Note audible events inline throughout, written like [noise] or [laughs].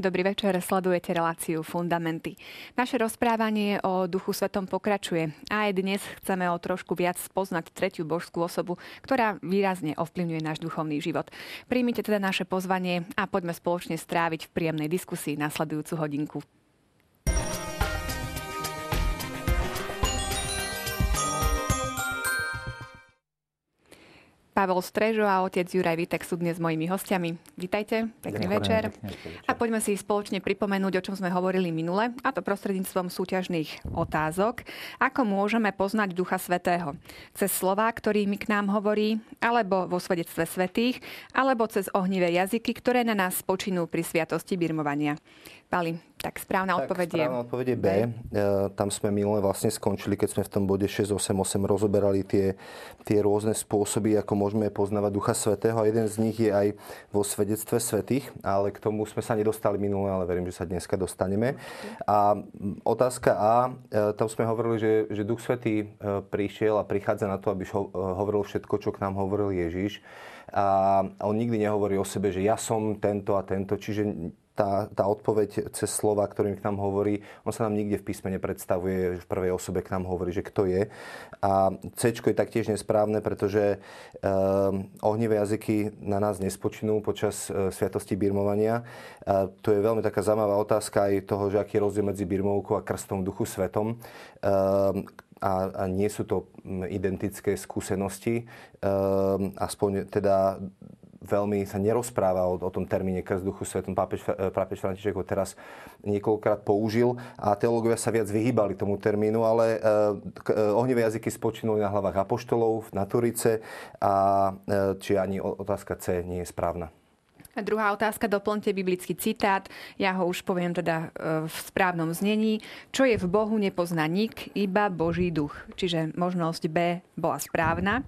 Dobrý večer, sledujete reláciu Fundamenty. Naše rozprávanie o Duchu Svetom pokračuje a aj dnes chceme o trošku viac spoznať tretiu božskú osobu, ktorá výrazne ovplyvňuje náš duchovný život. Príjmite teda naše pozvanie a poďme spoločne stráviť v príjemnej diskusii nasledujúcu hodinku. Pavel Strežo a otec Juraj Vitek sú dnes mojimi hostiami. Vítajte, pekný Ďakujem, večer. Pekný a poďme si spoločne pripomenúť, o čom sme hovorili minule, a to prostredníctvom súťažných otázok. Ako môžeme poznať Ducha Svetého? Cez slova, ktorými k nám hovorí, alebo vo svedectve svetých, alebo cez ohnivé jazyky, ktoré na nás spočinú pri sviatosti birmovania. Pali, tak správna tak, odpoveď je správna odpoveď je B. B. E, tam sme minule vlastne skončili, keď sme v tom bode 688 rozoberali tie, tie rôzne spôsoby, ako môžeme poznávať Ducha Svetého. A jeden z nich je aj vo svedectve svetých, ale k tomu sme sa nedostali minule, ale verím, že sa dneska dostaneme. A otázka A, e, tam sme hovorili, že, že Duch Svetý e, prišiel a prichádza na to, aby hovoril všetko, čo k nám hovoril Ježiš. A on nikdy nehovorí o sebe, že ja som tento a tento. Čiže tá, tá odpoveď cez slova, ktorým k nám hovorí, on sa nám nikde v písme nepredstavuje, v prvej osobe k nám hovorí, že kto je. A C je taktiež nesprávne, pretože e, ohnivé jazyky na nás nespočinú počas e, sviatosti birmovania. E, to je veľmi taká zaujímavá otázka aj toho, že aký je rozdiel medzi birmovkou a krstom duchu svetom. E, a, a nie sú to identické skúsenosti. E, aspoň teda veľmi sa nerozpráva o, o tom termíne krst duchu svetom. Pápež, e, pápež František ho teraz niekoľkokrát použil a teológovia sa viac vyhýbali tomu termínu, ale e, e, ohnivé jazyky spočinuli na hlavách apoštolov na Turice a či ani otázka C nie je správna. A druhá otázka, doplňte biblický citát. Ja ho už poviem teda v správnom znení. Čo je v Bohu nepozná nik, iba Boží duch. Čiže možnosť B bola správna.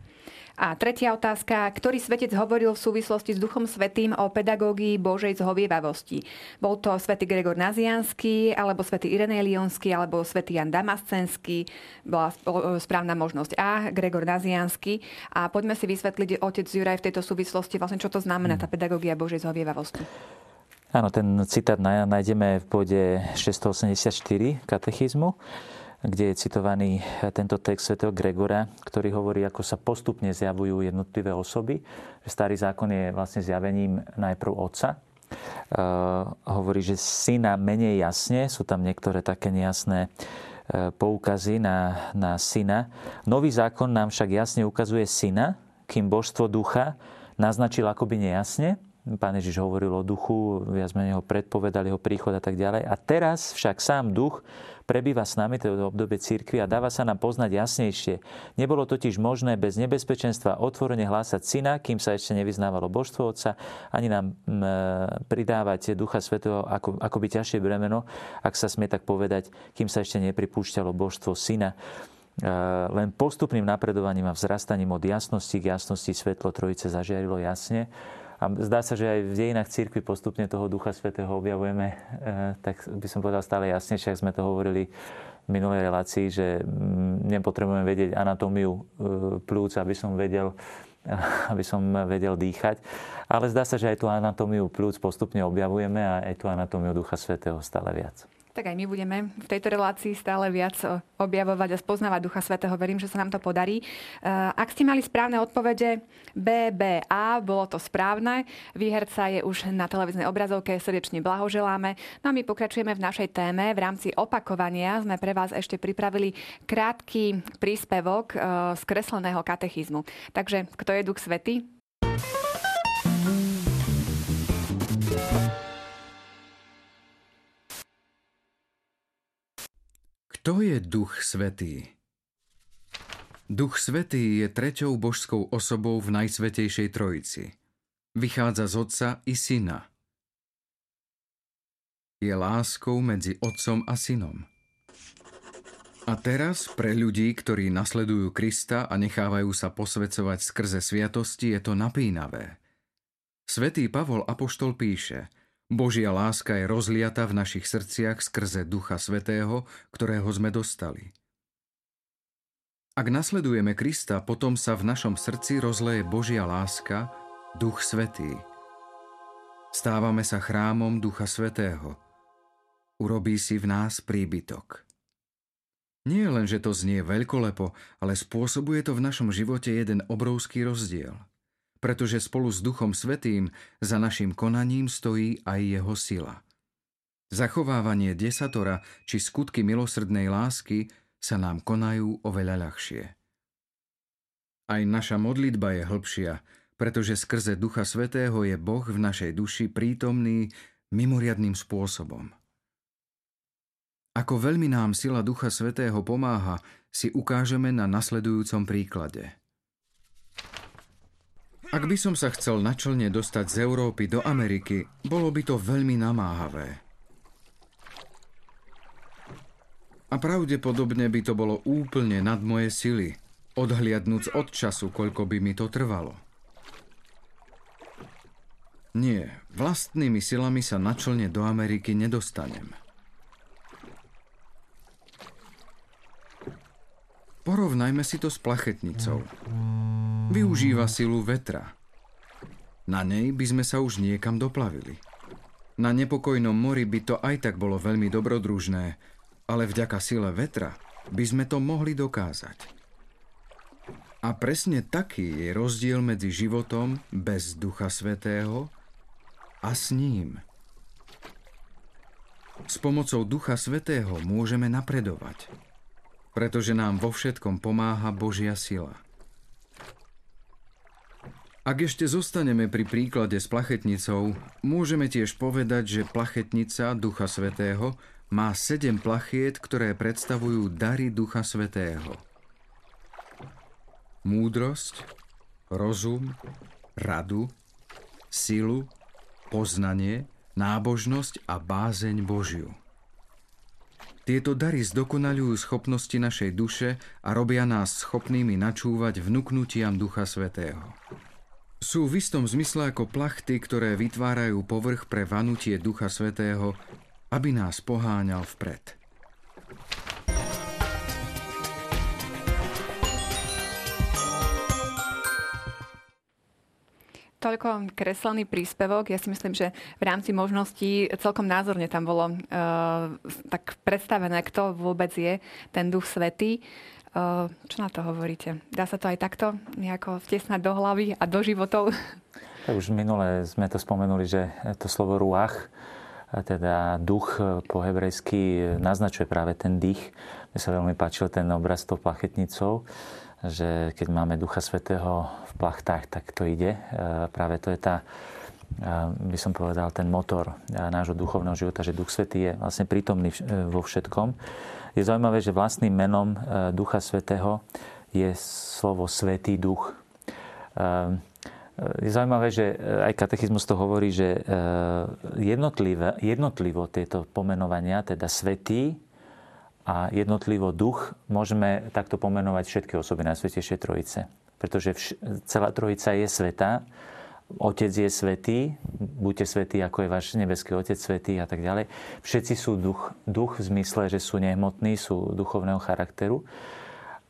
A tretia otázka. Ktorý svetec hovoril v súvislosti s Duchom Svetým o pedagógii Božej zhovievavosti? Bol to svätý Gregor Nazianský, alebo svätý Irenej Lionský, alebo svätý Jan Damascenský. Bola správna možnosť A, Gregor Nazianský. A poďme si vysvetliť, otec Juraj, v tejto súvislosti, vlastne čo to znamená tá pedagógia Božej zhovievavosti. Áno, ten citát nájdeme v bode 684 katechizmu kde je citovaný tento text svätého Gregora, ktorý hovorí, ako sa postupne zjavujú jednotlivé osoby. Starý zákon je vlastne zjavením najprv otca. Uh, hovorí, že syna menej jasne, sú tam niektoré také nejasné uh, poukazy na, na syna. Nový zákon nám však jasne ukazuje syna, kým božstvo ducha naznačil akoby nejasne. Pán Ježiš hovoril o duchu, viac menej ho predpovedal jeho príchod a tak ďalej. A teraz však sám duch prebýva s nami, to obdobie církvy a dáva sa nám poznať jasnejšie. Nebolo totiž možné bez nebezpečenstva otvorene hlásať syna, kým sa ešte nevyznávalo božstvo Otca, ani nám pridávať Ducha Svetého ako, by ťažšie bremeno, ak sa smie tak povedať, kým sa ešte nepripúšťalo božstvo syna len postupným napredovaním a vzrastaním od jasnosti k jasnosti svetlo Trojice zažiarilo jasne a zdá sa, že aj v dejinách církvy postupne toho Ducha Svetého objavujeme, eh, tak by som povedal stále jasnejšie, ak sme to hovorili v minulej relácii, že mm, nepotrebujem vedieť anatómiu eh, plúc, aby som vedel, [laughs] aby som vedel dýchať. Ale zdá sa, že aj tú anatómiu plúc postupne objavujeme a aj tú anatómiu Ducha Svetého stále viac. Tak aj my budeme v tejto relácii stále viac objavovať a spoznávať Ducha Svetého. Verím, že sa nám to podarí. Eh, ak ste mali správne odpovede B, B, A, bolo to správne. Výherca je už na televíznej obrazovke, srdečne blahoželáme. No a my pokračujeme v našej téme. V rámci opakovania sme pre vás ešte pripravili krátky príspevok eh, z kresleného katechizmu. Takže kto je Duch Svety? Kto je Duch Svetý? Duch Svetý je treťou božskou osobou v Najsvetejšej Trojici. Vychádza z Otca i Syna. Je láskou medzi Otcom a Synom. A teraz pre ľudí, ktorí nasledujú Krista a nechávajú sa posvecovať skrze sviatosti, je to napínavé. Svetý Pavol Apoštol píše – Božia láska je rozliata v našich srdciach skrze Ducha Svetého, ktorého sme dostali. Ak nasledujeme Krista, potom sa v našom srdci rozleje Božia láska, Duch Svetý. Stávame sa chrámom Ducha Svetého. Urobí si v nás príbytok. Nie len, že to znie veľkolepo, ale spôsobuje to v našom živote jeden obrovský rozdiel. Pretože spolu s Duchom Svetým za našim konaním stojí aj jeho sila. Zachovávanie desatora či skutky milosrdnej lásky sa nám konajú oveľa ľahšie. Aj naša modlitba je hĺbšia, pretože skrze Ducha Svetého je Boh v našej duši prítomný mimoriadným spôsobom. Ako veľmi nám sila Ducha Svetého pomáha, si ukážeme na nasledujúcom príklade. Ak by som sa chcel načlne dostať z Európy do Ameriky, bolo by to veľmi namáhavé. A pravdepodobne by to bolo úplne nad moje sily, odhliadnúc od času, koľko by mi to trvalo. Nie, vlastnými silami sa načlne do Ameriky nedostanem. Porovnajme si to s plachetnicou. Využíva silu vetra. Na nej by sme sa už niekam doplavili. Na nepokojnom mori by to aj tak bolo veľmi dobrodružné, ale vďaka sile vetra by sme to mohli dokázať. A presne taký je rozdiel medzi životom bez Ducha Svetého a s ním. S pomocou Ducha Svetého môžeme napredovať pretože nám vo všetkom pomáha Božia sila. Ak ešte zostaneme pri príklade s plachetnicou, môžeme tiež povedať, že plachetnica Ducha Svetého má sedem plachiet, ktoré predstavujú dary Ducha Svetého. Múdrosť, rozum, radu, silu, poznanie, nábožnosť a bázeň Božiu. Tieto dary zdokonalujú schopnosti našej duše a robia nás schopnými načúvať vnúknutiam Ducha Svetého. Sú v istom zmysle ako plachty, ktoré vytvárajú povrch pre vanutie Ducha Svetého, aby nás poháňal vpred. Toľko kreslený príspevok. Ja si myslím, že v rámci možností celkom názorne tam bolo uh, tak predstavené, kto vôbec je ten Duch Svetý. Uh, čo na to hovoríte? Dá sa to aj takto nejako vtesnať do hlavy a do životov? [laughs] Tak už minule sme to spomenuli, že to slovo ruach, teda duch po hebrejsky naznačuje práve ten dých. Mne sa veľmi páčil ten obraz s tou plachetnicou že keď máme Ducha Svetého v plachtách, tak to ide. E, práve to je tá, e, by som povedal, ten motor e, nášho duchovného života, že Duch Svetý je vlastne prítomný vo všetkom. Je zaujímavé, že vlastným menom Ducha Svetého je slovo Svetý Duch. Je zaujímavé, že aj katechizmus to hovorí, že jednotlivo tieto pomenovania, teda Svetý, a jednotlivo duch môžeme takto pomenovať všetky osoby na Svetejšej Trojice. Pretože vš- celá Trojica je sveta, Otec je svetý, buďte svetí, ako je váš nebeský Otec svetý a tak ďalej. Všetci sú duch, duch v zmysle, že sú nehmotní, sú duchovného charakteru.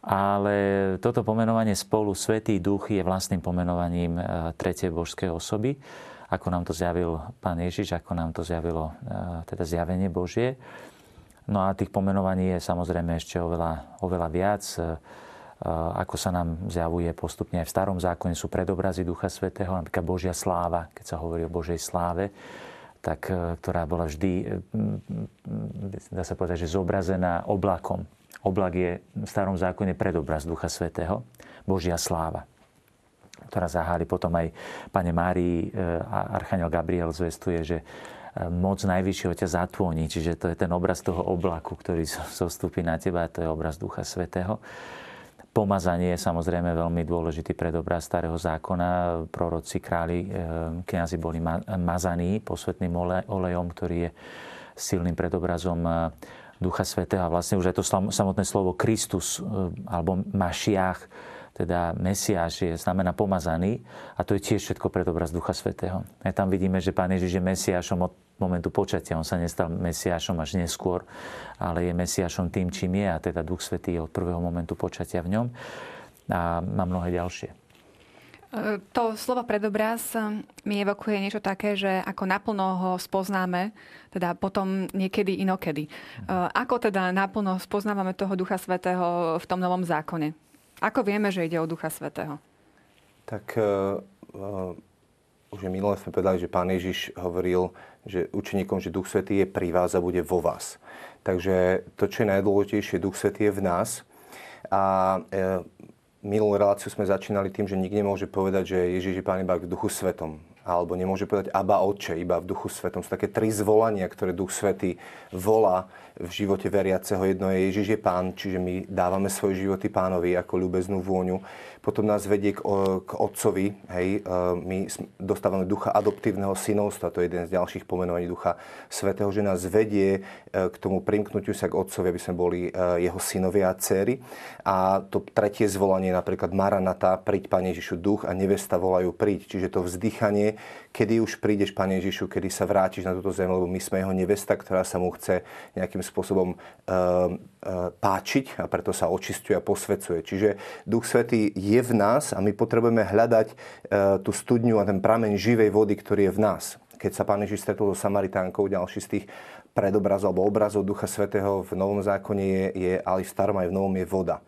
Ale toto pomenovanie spolu Svetý duch je vlastným pomenovaním e, tretej božskej osoby, ako nám to zjavil Pán Ježiš, ako nám to zjavilo e, teda zjavenie Božie. No a tých pomenovaní je samozrejme ešte oveľa, oveľa viac. E, ako sa nám zjavuje postupne aj v starom zákone, sú predobrazy Ducha Svetého, napríklad Božia sláva, keď sa hovorí o Božej sláve, tak, e, ktorá bola vždy, e, dá sa povedať, že zobrazená oblakom. Oblak je v starom zákone predobraz Ducha Svetého, Božia sláva ktorá zaháli potom aj Pane Márii Archaniel Gabriel zvestuje, že moc najvyššieho ťa zatvoní. Čiže to je ten obraz toho oblaku, ktorý zostúpi na teba, a to je obraz Ducha Svetého. Pomazanie je samozrejme veľmi dôležitý predobraz starého zákona. Proroci, králi, eh, kniazy boli mazaní posvetným olejom, ktorý je silným predobrazom eh, Ducha Svetého. A vlastne už aj to samotné slovo Kristus alebo Mašiach teda Mesiáš je, znamená pomazaný a to je tiež všetko predobraz Ducha Svetého. A tam vidíme, že Pán Ježiš je Mesiášom od momentu počatia. On sa nestal Mesiášom až neskôr, ale je Mesiášom tým, čím je a teda Duch Svetý je od prvého momentu počatia v ňom a má mnohé ďalšie. To slovo predobraz mi evokuje niečo také, že ako naplno ho spoznáme, teda potom niekedy inokedy. Ako teda naplno spoznávame toho Ducha Svetého v tom Novom zákone? Ako vieme, že ide o Ducha Svetého? Tak uh, už je minulé sme povedali, že Pán Ježiš hovoril že učeníkom, že Duch Svetý je pri vás a bude vo vás. Takže to, čo je najdôležitejšie, Duch Svetý je v nás. A e, minulú reláciu sme začínali tým, že nikto nemôže povedať, že Ježiš je Pán iba v Duchu Svetom alebo nemôže povedať Aba Otče, iba v duchu svetom. Sú také tri zvolania, ktoré duch svetý volá v živote veriaceho. Jedno je Ježiš je pán, čiže my dávame svoje životy pánovi ako ľubeznú vôňu. Potom nás vedie k, k otcovi. Hej, e, my dostávame ducha adoptívneho synovstva, to je jeden z ďalších pomenovaní ducha svetého, že nás vedie e, k tomu primknutiu sa k otcovi, aby sme boli e, jeho synovia a dcery. A to tretie zvolanie napríklad Maranata, príď Pane Ježišu, duch a nevesta volajú príď. Čiže to vzdychanie kedy už prídeš, Pane Ježišu, kedy sa vrátiš na túto zem, lebo my sme jeho nevesta, ktorá sa mu chce nejakým spôsobom e, e, páčiť a preto sa očistuje a posvecuje. Čiže Duch Svetý je v nás a my potrebujeme hľadať e, tú studňu a ten prameň živej vody, ktorý je v nás. Keď sa Pán Ježiš stretol so Samaritánkou, ďalší z tých predobrazov alebo obrazov Ducha Svetého v Novom zákone je, je ale v starom aj v Novom je voda.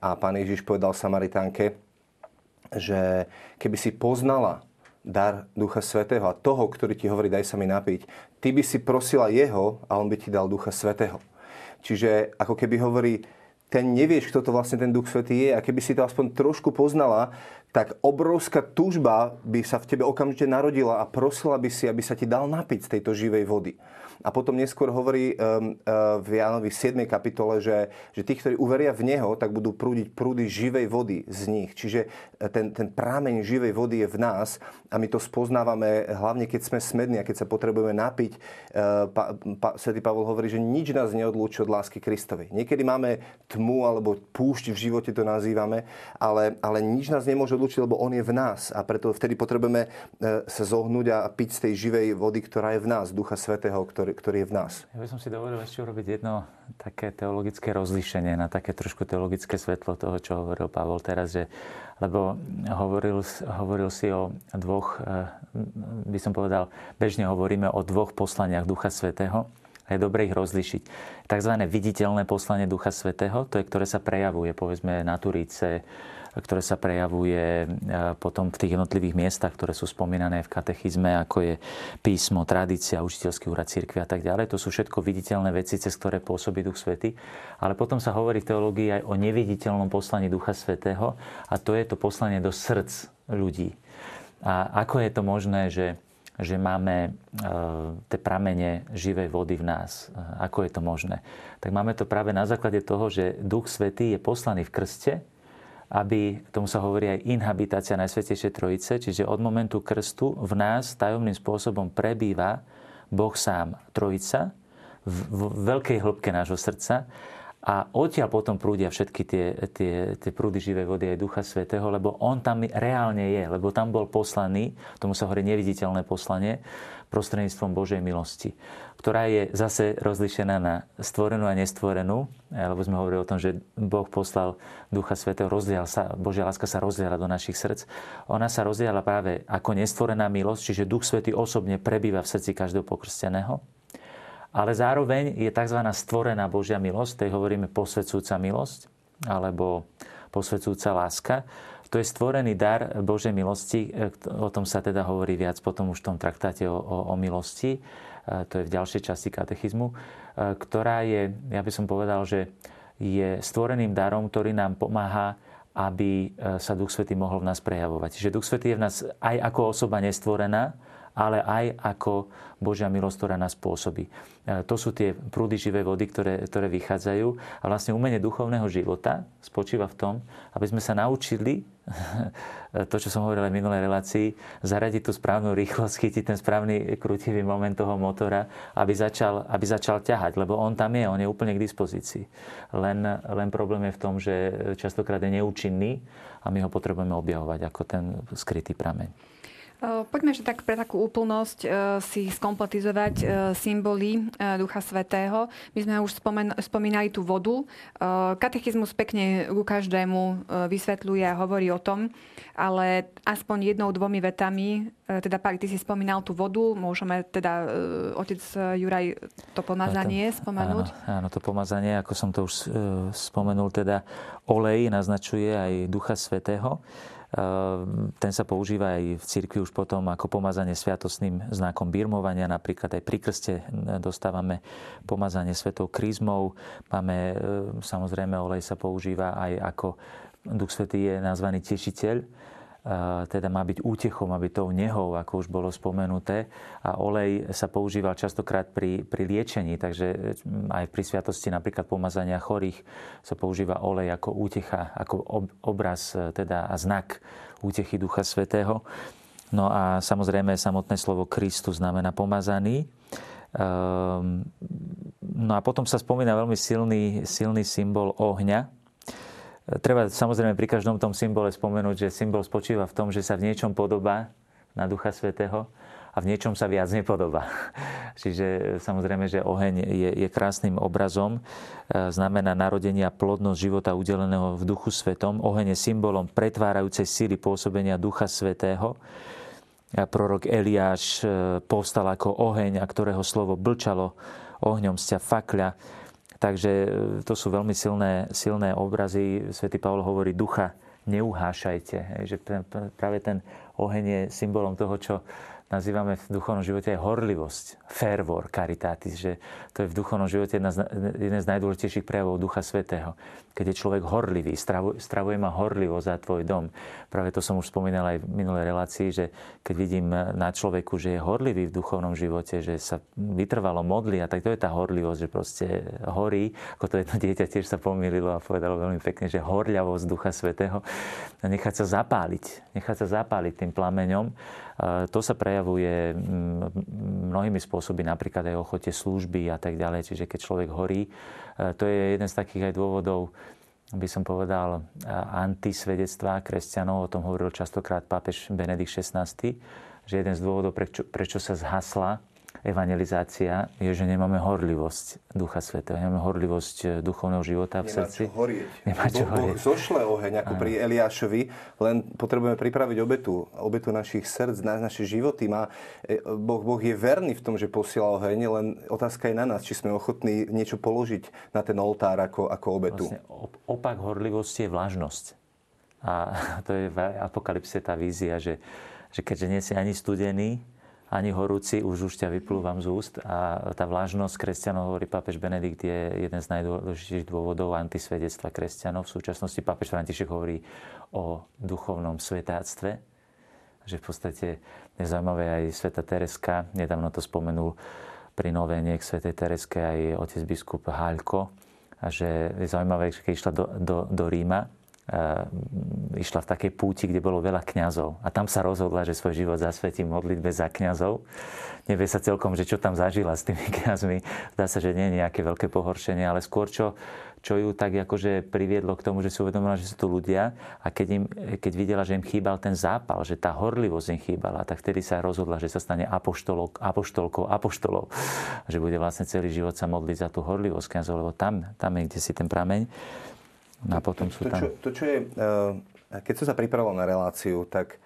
A Pán Ježiš povedal Samaritánke, že keby si poznala dar Ducha Svetého a toho, ktorý ti hovorí, daj sa mi napiť, ty by si prosila jeho a on by ti dal Ducha Svetého. Čiže ako keby hovorí, ten nevieš, kto to vlastne ten Duch Svetý je a keby si to aspoň trošku poznala, tak obrovská túžba by sa v tebe okamžite narodila a prosila by si, aby sa ti dal napiť z tejto živej vody. A potom neskôr hovorí v Jánovi 7. kapitole, že, že tí, ktorí uveria v Neho, tak budú prúdiť prúdy živej vody z nich. Čiže uh, ten, ten prámeň živej vody je v nás a my to spoznávame hlavne, keď sme smední a keď sa potrebujeme napiť. Uh, pa, pa, Svetý Pavol hovorí, že nič nás neodlúči od lásky Kristovej. Niekedy máme tmu alebo púšť v živote to nazývame, ale, ale nič nás nemôže odlúčiť, lebo On je v nás a preto vtedy potrebujeme sa zohnúť a piť z tej živej vody, ktorá je v nás, Ducha Svetého, ktorý ktorý, ktorý je v nás. Ja by som si dovolil ešte urobiť jedno také teologické rozlíšenie na také trošku teologické svetlo toho, čo hovoril Pavol teraz, že, lebo hovoril, hovoril si o dvoch, eh, by som povedal, bežne hovoríme o dvoch poslaniach Ducha Svetého a je dobre ich rozlišiť. Takzvané viditeľné poslanie Ducha Svetého, to je, ktoré sa prejavuje, povedzme, na Turíce, ktoré sa prejavuje e, potom v tých jednotlivých miestach, ktoré sú spomínané v katechizme, ako je písmo, tradícia, učiteľský úrad cirkvi a tak ďalej. To sú všetko viditeľné veci, cez ktoré pôsobí Duch Svety. Ale potom sa hovorí v teológii aj o neviditeľnom poslaní Ducha Svetého a to je to poslanie do srdc ľudí. A ako je to možné, že že máme tie pramene živej vody v nás. E, ako je to možné? Tak máme to práve na základe toho, že Duch Svetý je poslaný v krste aby, tomu sa hovorí aj inhabitácia Najsvetejšej Trojice, čiže od momentu krstu v nás tajomným spôsobom prebýva Boh sám, Trojica, v, v veľkej hĺbke nášho srdca. A odtiaľ potom prúdia všetky tie, tie, tie prúdy živej vody aj Ducha Svetého, lebo on tam reálne je, lebo tam bol poslaný, tomu sa hovorí neviditeľné poslanie, prostredníctvom Božej milosti, ktorá je zase rozlišená na stvorenú a nestvorenú, lebo sme hovorili o tom, že Boh poslal Ducha Svetého, rozdial sa, Božia láska sa rozdiala do našich srdc. Ona sa rozdiala práve ako nestvorená milosť, čiže Duch Svetý osobne prebýva v srdci každého pokrsteného. Ale zároveň je tzv. stvorená Božia milosť, tej hovoríme posvedzujúca milosť, alebo posvedzujúca láska, to je stvorený dar Božej milosti, e, o tom sa teda hovorí viac potom už v tom traktáte o, o, o milosti, to je v ďalšej časti katechizmu, e, ktorá je, ja by som povedal, že je stvoreným darom, ktorý nám pomáha aby sa Duch Svetý mohol v nás prejavovať. Čiže Duch Svetý je v nás aj ako osoba nestvorená, ale aj ako Božia milosť, ktorá nás pôsobí. E, to sú tie prúdy živej vody, ktoré, ktoré vychádzajú. A vlastne umenie duchovného života spočíva v tom, aby sme sa naučili [laughs] to, čo som hovoril aj v minulej relácii, zaradiť tú správnu rýchlosť, chytiť ten správny krutivý moment toho motora, aby začal, aby začal ťahať, lebo on tam je, on je úplne k dispozícii. Len, len problém je v tom, že častokrát je neúčinný a my ho potrebujeme objavovať ako ten skrytý prameň. Poďme ešte tak pre takú úplnosť si skompletizovať symboly Ducha Svetého. My sme už spomen- spomínali tú vodu. Katechizmus pekne ku každému vysvetľuje a hovorí o tom, ale aspoň jednou, dvomi vetami, teda Pali, ty si spomínal tú vodu, môžeme teda otec Juraj to pomazanie spomenúť? Áno, áno, to pomazanie, ako som to už spomenul, teda olej naznačuje aj Ducha Svetého. Ehm, ten sa používa aj v cirkvi už potom ako pomazanie sviatosným znakom birmovania. Napríklad aj pri krste dostávame pomazanie svetou krízmou. Máme, ehm, samozrejme, olej sa používa aj ako Duch Svetý je nazvaný tešiteľ teda má byť útechom, má byť tou nehou, ako už bolo spomenuté. A olej sa používal častokrát pri, pri liečení, takže mm, aj pri sviatosti napríklad pomazania chorých sa používa olej ako útecha, ako obraz e, teda a znak útechy Ducha Svetého. No a samozrejme samotné slovo Kristus znamená pomazaný. Um, no a potom sa spomína veľmi silný, silný symbol ohňa, Treba samozrejme pri každom tom symbole spomenúť, že symbol spočíva v tom, že sa v niečom podobá na Ducha Svetého a v niečom sa viac nepodobá. [laughs] Čiže samozrejme, že oheň je, je krásnym obrazom, e, znamená narodenie a plodnosť života udeleného v Duchu Svetom. Oheň je symbolom pretvárajúcej síly pôsobenia Ducha Svetého. A prorok Eliáš e, povstal ako oheň, a ktorého slovo blčalo ohňom z ťa fakľa Takže e, to sú veľmi silné, silné obrazy. Svetý Pavol hovorí, ducha neuhášajte. Že práve ten oheň je symbolom toho, čo nazývame v duchovnom živote aj horlivosť, fervor, karitatis, že to je v duchovnom živote jedna z, jeden z najdôležitejších prejavov Ducha Svetého. Keď je človek horlivý, stravuje, stravuje ma horlivo za tvoj dom. Práve to som už spomínal aj v minulej relácii, že keď vidím na človeku, že je horlivý v duchovnom živote, že sa vytrvalo modlí a tak to je tá horlivosť, že proste horí, ako to jedno dieťa tiež sa pomýlilo a povedalo veľmi pekne, že horľavosť Ducha Svetého a nechať sa zapáliť, nechať sa zapáliť tým plameňom to sa prejavuje mnohými spôsoby, napríklad aj ochote služby a tak ďalej. Čiže keď človek horí, e, to je jeden z takých aj dôvodov, by som povedal, antisvedectva kresťanov. O tom hovoril častokrát pápež Benedikt XVI, že jeden z dôvodov, prečo, prečo sa zhasla evangelizácia je, že nemáme horlivosť Ducha Svetého, nemáme horlivosť eh, duchovného života v Nemá srdci. Čo horieť. Nemá čo boh, horieť. Boh zošle oheň, ako Aha. pri Eliášovi, len potrebujeme pripraviť obetu, obetu našich srdc, na naše životy. Má, eh, boh, boh je verný v tom, že posiela oheň, len otázka je na nás, či sme ochotní niečo položiť na ten oltár ako, ako obetu. Vlastne opak horlivosti je vlažnosť. A [laughs] to je v apokalypse tá vízia, že, že keďže nie si ani studený, ani horúci, už už ťa vyplúvam z úst. A tá vlážnosť kresťanov, hovorí pápež Benedikt, je jeden z najdôležitejších dôvodov antisvedectva kresťanov. V súčasnosti pápež František hovorí o duchovnom svetáctve, že v podstate je zaujímavé aj sveta Tereska, nedávno to spomenul pri novene k svetej Tereske aj otec biskup Haľko, a že je zaujímavé, že keď išla do, do, do Ríma, išla v takej púti, kde bolo veľa kňazov. A tam sa rozhodla, že svoj život zasvetí modlitbe za kňazov. Nevie sa celkom, že čo tam zažila s tými [laughs] kňazmi. Zdá sa, že nie je nejaké veľké pohoršenie, ale skôr čo, čo ju tak akože priviedlo k tomu, že si uvedomila, že sú tu ľudia a keď, im, keď videla, že im chýbal ten zápal, že tá horlivosť im chýbala, tak vtedy sa rozhodla, že sa stane apoštolok, apoštolkou apoštolov. Že bude vlastne celý život sa modliť za tú horlivosť kňazov, lebo tam, tam je kde si ten prameň. No a potom sú tam... To, čo, to, čo je, eh, keď som sa pripravoval na reláciu, tak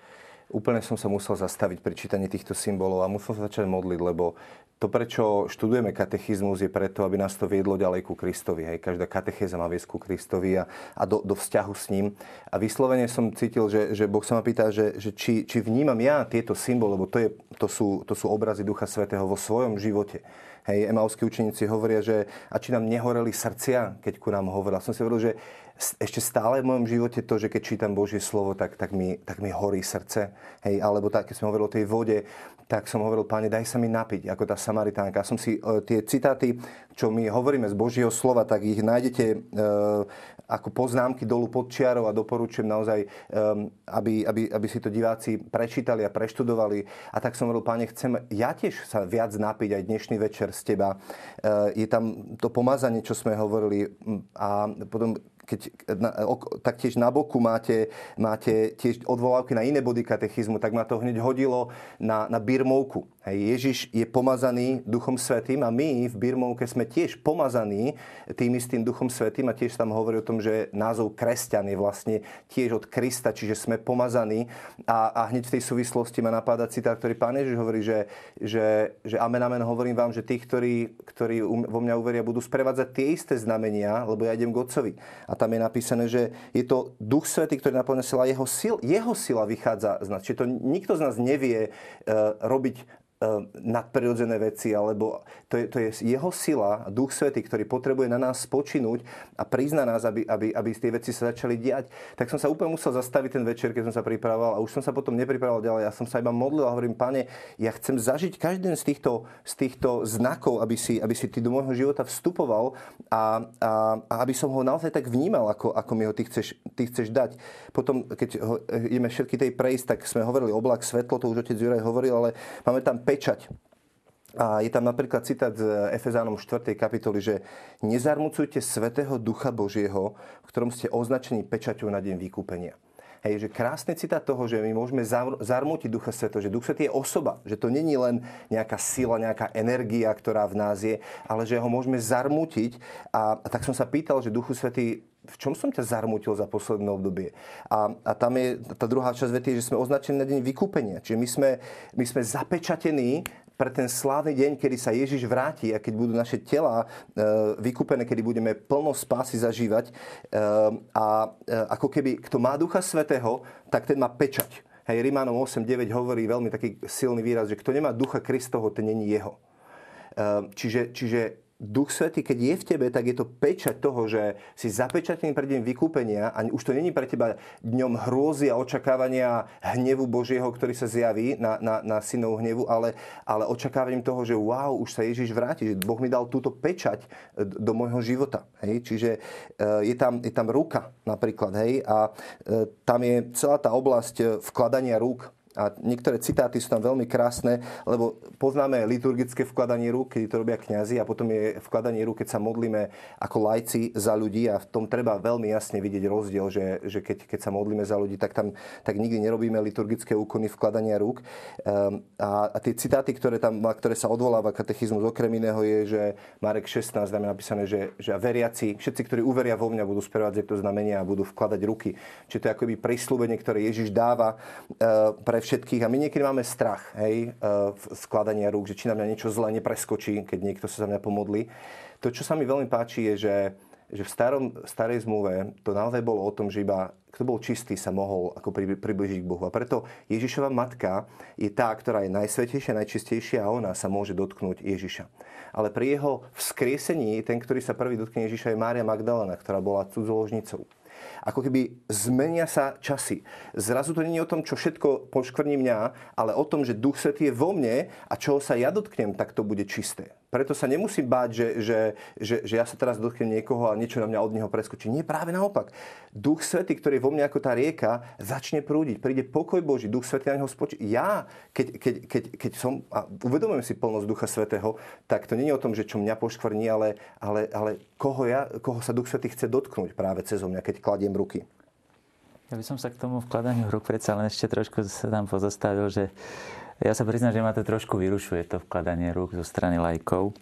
úplne som sa musel zastaviť pri čítaní týchto symbolov a musel sa začať modliť, lebo to, prečo študujeme katechizmus, je preto, aby nás to viedlo ďalej ku Kristovi. Hej. Každá katechéza má viesť ku Kristovi a, a do, do vzťahu s ním. A vyslovene som cítil, že, že Boh sa ma pýta, že, že či, či vnímam ja tieto symboly, lebo to, je, to, sú, to sú obrazy Ducha Svetého vo svojom živote. Hej, emalskí učeníci hovoria, že a či nám nehoreli srdcia, keď ku nám hovorila. Som si hovoril, že ešte stále v mojom živote to, že keď čítam Božie slovo, tak, tak, mi, tak mi horí srdce. Hej, alebo tak, keď som hovoril o tej vode, tak som hovoril, páne, daj sa mi napiť, ako tá Samaritánka. Som si e, tie citáty, čo my hovoríme z Božieho slova, tak ich nájdete e, ako poznámky dolu pod čiarou a doporučujem naozaj, e, aby, aby, aby si to diváci prečítali a preštudovali. A tak som hovoril, páne, chcem ja tiež sa viac napiť aj dnešný večer z teba. E, je tam to pomazanie, čo sme hovorili a potom keď taktiež na boku máte, máte tiež odvolávky na iné body katechizmu, tak ma to hneď hodilo na, na birmovku. Hej, Ježiš je pomazaný Duchom Svetým a my v Birmovke sme tiež pomazaní tým istým Duchom Svetým a tiež tam hovorí o tom, že názov kresťan je vlastne tiež od Krista, čiže sme pomazaní a, a hneď v tej súvislosti ma napáda citát, ktorý Pán Ježiš hovorí, že, že, že amen, amen, hovorím vám, že tí, ktorí, ktorí vo mňa uveria, budú sprevádzať tie isté znamenia, lebo ja idem k Otcovi. A tam je napísané, že je to Duch Svetý, ktorý naplňa sila, jeho, sil, jeho sila vychádza z nás. Čiže to nikto z nás nevie uh, robiť E, nadprirodzené veci, alebo to je, to je jeho sila, Duch Svety, ktorý potrebuje na nás spočinúť a prizna nás, aby, aby, aby tie veci sa začali diať. Tak som sa úplne musel zastaviť ten večer, keď som sa pripravoval a už som sa potom nepripravoval ďalej. Ja som sa iba modlil a hovorím, pane, ja chcem zažiť každý z týchto, z týchto znakov, aby si, aby si ty do môjho života vstupoval a, a, a aby som ho naozaj tak vnímal, ako, ako mi ho ty chceš, ty chceš dať. Potom, keď ho, ideme všetky tej prejsť, tak sme hovorili oblak, svetlo, to už otec Juraj hovoril, ale máme tam pečať. A je tam napríklad citát z Efezánom 4. kapitoly, že nezarmucujte svetého ducha Božieho, v ktorom ste označení pečaťou na deň vykúpenia. Hej, že krásny citát toho, že my môžeme zarmútiť Ducha Sveto, že Duch Svetý je osoba, že to není len nejaká sila, nejaká energia, ktorá v nás je, ale že ho môžeme zarmútiť. A, a tak som sa pýtal, že Duchu Svetý, v čom som ťa zarmutil za posledné obdobie? A, a tam je tá druhá časť vety, že sme označení na deň vykúpenia. Čiže my sme, my sme zapečatení pre ten slávny deň, kedy sa Ježiš vráti a keď budú naše tela e, vykúpené, kedy budeme plno spásy zažívať. E, a e, ako keby, kto má Ducha Svetého, tak ten má pečať. Hej, Rimánom 8.9 hovorí veľmi taký silný výraz, že kto nemá Ducha Kristoho, ten není jeho. Čiže, čiže Duch Svetý, keď je v tebe, tak je to pečať toho, že si zapečatený pre deň vykúpenia a už to není pre teba dňom hrôzy a očakávania hnevu Božieho, ktorý sa zjaví na, na, na synov hnevu, ale, ale očakávaním toho, že wow, už sa Ježiš vráti, že Boh mi dal túto pečať e, do môjho života. Hej? Čiže e, je tam, je tam ruka napríklad, hej? a e, tam je celá tá oblasť vkladania rúk a niektoré citáty sú tam veľmi krásne, lebo poznáme liturgické vkladanie rúk, kedy to robia kňazi a potom je vkladanie rúk, keď sa modlíme ako lajci za ľudí a v tom treba veľmi jasne vidieť rozdiel, že, že keď, keď sa modlíme za ľudí, tak tam tak nikdy nerobíme liturgické úkony vkladania rúk. Um, a, a tie citáty, ktoré, tam, ktoré sa odvoláva katechizmus okrem iného je, že Marek 16, tam je napísané, že, že veriaci, všetci, ktorí uveria vo mňa, budú sprevádzať to znamenia a budú vkladať ruky. Čiže to je akoby prislúbenie, ktoré Ježiš dáva uh, pre všetkých a my niekedy máme strach hej, e, skladania rúk, že či na mňa niečo zle nepreskočí, keď niekto sa za mňa pomodlí. To, čo sa mi veľmi páči, je, že, že v starom, starej zmluve to naozaj bolo o tom, že iba kto bol čistý, sa mohol ako približiť k Bohu. A preto Ježišova matka je tá, ktorá je najsvetejšia, najčistejšia a ona sa môže dotknúť Ježiša. Ale pri jeho vzkriesení ten, ktorý sa prvý dotkne Ježiša, je Mária Magdalena, ktorá bola cudzoložnicou ako keby zmenia sa časy. Zrazu to nie je o tom, čo všetko poškvrní mňa, ale o tom, že Duch Svetý je vo mne a čoho sa ja dotknem, tak to bude čisté. Preto sa nemusím báť, že, že, že, že ja sa teraz dotknem niekoho a niečo na mňa od neho preskočí. Nie, práve naopak. Duch Svetý, ktorý je vo mne ako tá rieka, začne prúdiť. Príde pokoj Boží, Duch Svetý na neho spočí. Ja, keď, keď, keď, keď som, a uvedomujem si plnosť Ducha Svetého, tak to nie je o tom, že čo mňa poškvrní, ale, ale, ale koho, ja, koho sa Duch Svetý chce dotknúť práve cez mňa, keď kladiem ruky. Ja by som sa k tomu vkladaniu rúk predsa len ešte trošku sa tam pozastavil, že ja sa priznám, že ma to trošku vyrušuje, to vkladanie rúk zo strany lajkov.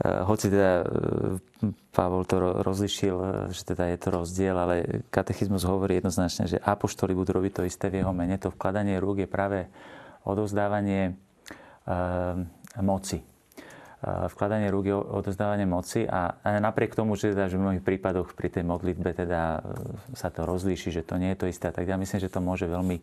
Eh, hoci teda eh, Pavol to rozlišil, eh, že teda je to rozdiel, ale katechizmus hovorí jednoznačne, že apoštoli budú robiť to isté v jeho mene. To vkladanie rúk je práve odovzdávanie moci vkladanie rúk je odozdávanie moci a napriek tomu, že, teda, že v mnohých prípadoch pri tej modlitbe teda sa to rozlíši, že to nie je to isté, tak ja myslím, že to môže veľmi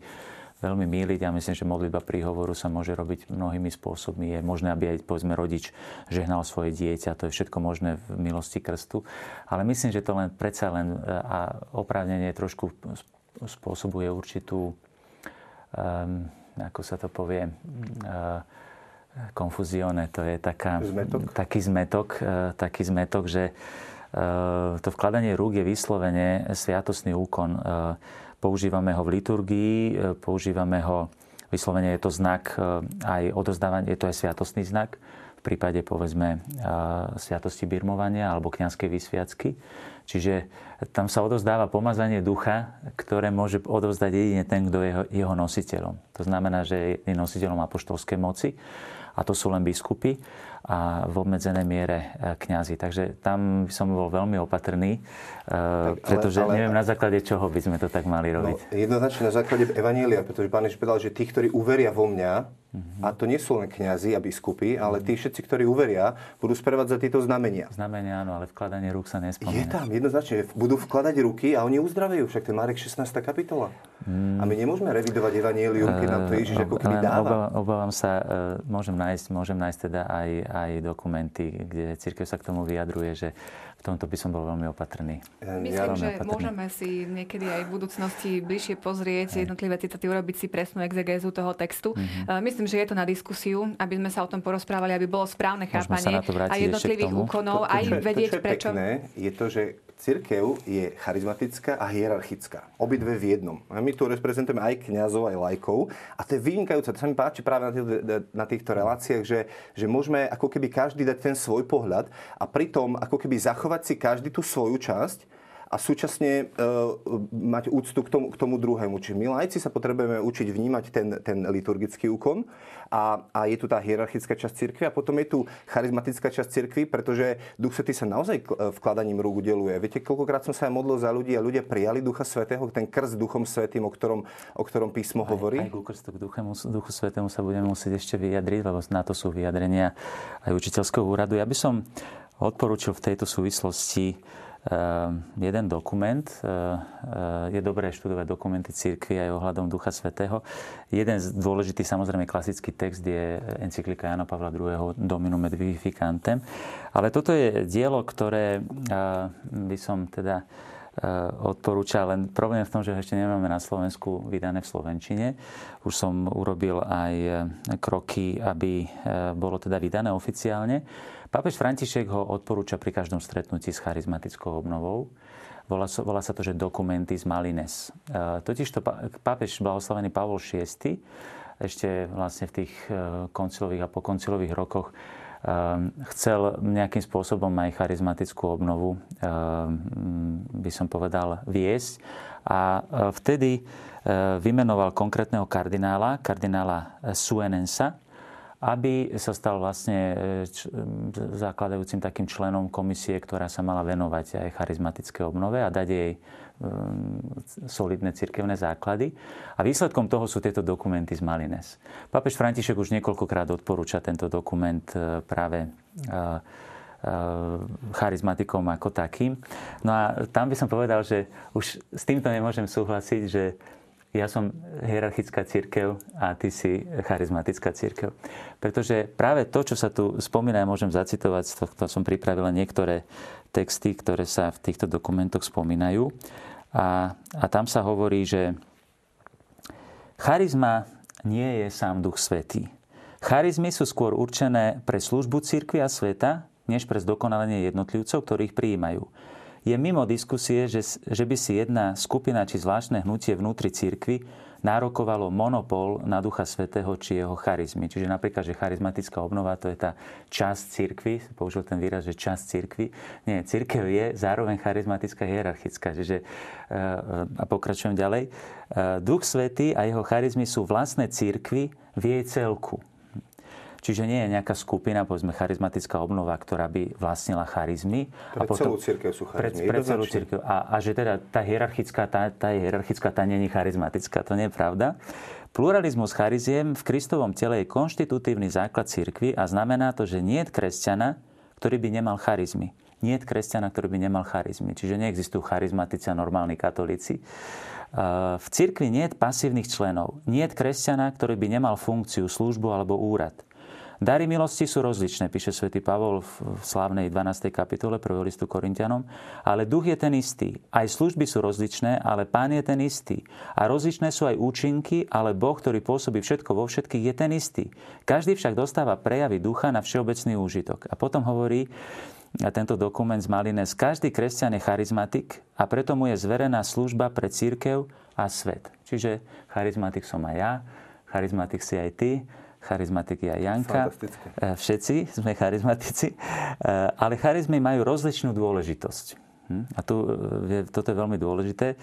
veľmi míliť. Ja myslím, že modlitba príhovoru sa môže robiť mnohými spôsobmi. Je možné, aby aj povedzme rodič žehnal svoje dieťa. To je všetko možné v milosti krstu. Ale myslím, že to len predsa len a oprávnenie trošku spôsobuje určitú, um, ako sa to povie, uh, konfuzione. To je taká, zmetok. taký zmetok, uh, taký zmetok, že uh, to vkladanie rúk je vyslovene sviatostný úkon. Uh, Používame ho v liturgii, e, používame ho, vyslovene je to znak e, aj odozdávania, je to aj sviatostný znak. v prípade povedzme sviatosti birmovania alebo kňazskej vysviacky. Čiže tam sa odozdáva pomazanie ducha, ktoré môže odovzdať jedine ten, kto je jeho nositeľom. To znamená, že je nositeľom apoštolskej moci a to sú len biskupy a v obmedzenej miere e, kňazi. Takže tam som bol veľmi opatrný, e, tak, pretože ale, neviem na základe čoho by sme to tak mali no, robiť. No, jednoznačne na základe Evanielia, pretože Pán Ježiš povedal, že tí, ktorí uveria vo mňa, Mm-hmm. A to nie sú len kňazi a biskupy, ale tí všetci, ktorí uveria, budú za tieto znamenia. Znamenia áno, ale vkladanie rúk sa nespomína. Je tam, jednoznačne. Budú vkladať ruky a oni uzdravejú. Však to je Marek 16. kapitola. Mm. A my nemôžeme revidovať Evangelium, keď nám to Ježiš ako keby dáva. Obávam, sa, e, môžem nájsť, môžem nájsť teda aj, aj dokumenty, kde církev sa k tomu vyjadruje, že v tomto by som bol veľmi opatrný. Myslím, že opatrný. môžeme si niekedy aj v budúcnosti bližšie pozrieť jednotlivé citáty, urobiť si presnú exegézu toho textu. Mm-hmm. Myslím, že je to na diskusiu, aby sme sa o tom porozprávali, aby bolo správne chápanie a jednotlivých úkonov, aj vedieť, to, čo je prečo. Pekné, je to, že Cirkev je charizmatická a hierarchická. Obidve v jednom. A my tu reprezentujeme aj kňazov, aj lajkov. A to je vynikajúce. To sa mi páči práve na, týchto, na týchto reláciách, že, že môžeme ako keby každý dať ten svoj pohľad a pritom ako keby zachovať si každý tú svoju časť a súčasne uh, mať úctu k tomu, k tomu druhému. Čiže my lajci sa potrebujeme učiť vnímať ten, ten liturgický úkon a, a je tu tá hierarchická časť cirkvi a potom je tu charizmatická časť cirkvi, pretože Duch Svetý sa naozaj vkladaním rúk udeluje. Viete, koľkokrát som sa aj modlil za ľudí a ľudia prijali Ducha Svetého, ten krst Duchom Svetým, o ktorom, o ktorom písmo aj, hovorí? Aj ku krstu k Duchu, Duchu Svetému sa budeme musieť ešte vyjadriť, lebo na to sú vyjadrenia aj učiteľského úradu. Ja by som odporúčil v tejto súvislosti jeden dokument. Ehm, ehm, je dobré študovať dokumenty církvy aj ohľadom Ducha Svetého. Jeden z dôležitý, samozrejme klasický text je encyklika Jana Pavla II. Dominum et vivificantem. Ale toto je dielo, ktoré by som teda odporúčal, len problém v tom, že ešte nemáme na Slovensku vydané v Slovenčine. Už som urobil aj kroky, aby bolo teda vydané oficiálne. Pápež František ho odporúča pri každom stretnutí s charizmatickou obnovou. Volá, volá sa to, že dokumenty z Malines. Totiž to pápež blahoslavený Pavol VI ešte vlastne v tých koncilových a pokoncilových rokoch chcel nejakým spôsobom aj charizmatickú obnovu, by som povedal, viesť. A vtedy vymenoval konkrétneho kardinála, kardinála Suenensa, aby sa stal vlastne e, zakladajúcim takým členom komisie, ktorá sa mala venovať aj charizmatické obnove a dať jej solidné cirkevné základy. A výsledkom toho sú tieto dokumenty z Malines. Pápež František už niekoľkokrát odporúča tento dokument e, práve e, charizmatikom ako takým. No a tam by som povedal, že už s týmto nemôžem súhlasiť, že ja som hierarchická církev a ty si charizmatická církev. Pretože práve to, čo sa tu spomína, ja môžem zacitovať, z tohto som pripravila niektoré texty, ktoré sa v týchto dokumentoch spomínajú. A, a tam sa hovorí, že charizma nie je sám Duch Svetý. Charizmy sú skôr určené pre službu církvy a sveta, než pre zdokonalenie jednotlivcov, ktorých prijímajú je mimo diskusie, že, že by si jedna skupina či zvláštne hnutie vnútri církvy nárokovalo monopol na Ducha Svetého či jeho charizmy. Čiže napríklad, že charizmatická obnova to je tá časť církvy, použil ten výraz, že časť církvy. Nie, církev je zároveň charizmatická hierarchická. Čiže, eh, a pokračujem ďalej. Eh, Duch Svetý a jeho charizmy sú vlastné církvy v jej celku. Čiže nie je nejaká skupina, povedzme charizmatická obnova, ktorá by vlastnila charizmy. Pre a potom, celú církev sú charizmy. Pre, pre celú církev. A, a že teda tá hierarchická, tá, tá hierarchická, tá není charizmatická. To nie je pravda. Pluralizmus chariziem v Kristovom tele je konštitutívny základ církvy a znamená to, že nie je kresťana, ktorý by nemal charizmy. Nie je kresťana, ktorý by nemal charizmy. Čiže neexistujú charizmatici a normálni katolíci. V cirkvi nie je pasívnych členov. Nie je kresťana, ktorý by nemal funkciu, službu alebo úrad. Dary milosti sú rozličné, píše svätý Pavol v slávnej 12. kapitole 1. listu Korintianom, ale duch je ten istý. Aj služby sú rozličné, ale pán je ten istý. A rozličné sú aj účinky, ale Boh, ktorý pôsobí všetko vo všetkých, je ten istý. Každý však dostáva prejavy ducha na všeobecný úžitok. A potom hovorí, a tento dokument z Malines, každý kresťan je charizmatik a preto mu je zverená služba pre církev a svet. Čiže charizmatik som aj ja, charizmatik si aj ty, charizmatiky aj Janka. Všetci sme charizmatici. Ale charizmy majú rozličnú dôležitosť. Hm? A tu, toto je veľmi dôležité.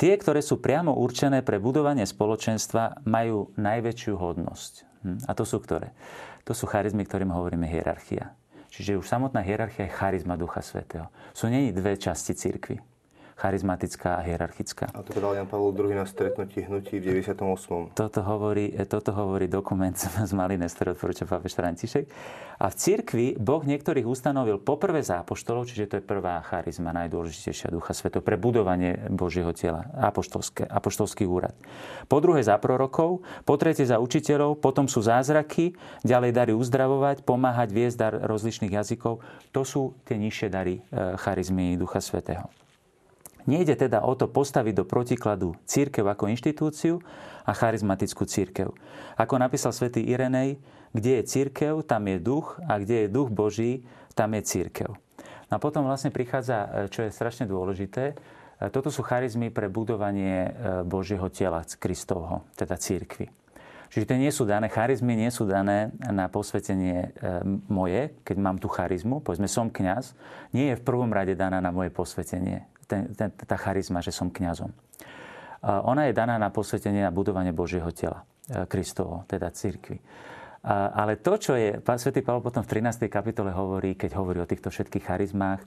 Tie, ktoré sú priamo určené pre budovanie spoločenstva, majú najväčšiu hodnosť. Hm? A to sú ktoré? To sú charizmy, ktorým hovoríme hierarchia. Čiže už samotná hierarchia je charizma Ducha Svetého. Sú není dve časti cirkvy charizmatická a hierarchická. A to povedal Jan Pavel II na stretnutí hnutí v 98. Toto hovorí, toto hovorí dokument [laughs] z Malines, ktorý odporúča pápež František. A v cirkvi Boh niektorých ustanovil poprvé za apoštolov, čiže to je prvá charizma, najdôležitejšia ducha sveto pre budovanie Božieho tela, apoštolské, apoštolský úrad. Po druhé za prorokov, po tretie za učiteľov, potom sú zázraky, ďalej dary uzdravovať, pomáhať, viesť dar rozličných jazykov. To sú tie nižšie dary e, charizmy Ducha Svetého. Nejde teda o to postaviť do protikladu církev ako inštitúciu a charizmatickú církev. Ako napísal svätý Irenej, kde je církev, tam je duch a kde je duch Boží, tam je církev. No a potom vlastne prichádza, e, čo je strašne dôležité, e, toto sú charizmy pre budovanie e, Božieho tela, Kristovho, teda církvy. Čiže to nie sú dané, charizmy nie sú dané na posvetenie moje, keď mám tú charizmu, povedzme som kňaz, nie je v prvom rade daná na moje posvetenie ten, tá charizma, že som kňazom. Ona je daná na posvetenie a budovanie Božieho tela, e, Kristovo, teda církvy. Ale to, čo je, svätý Pavel potom v 13. kapitole hovorí, keď hovorí o týchto všetkých charizmách,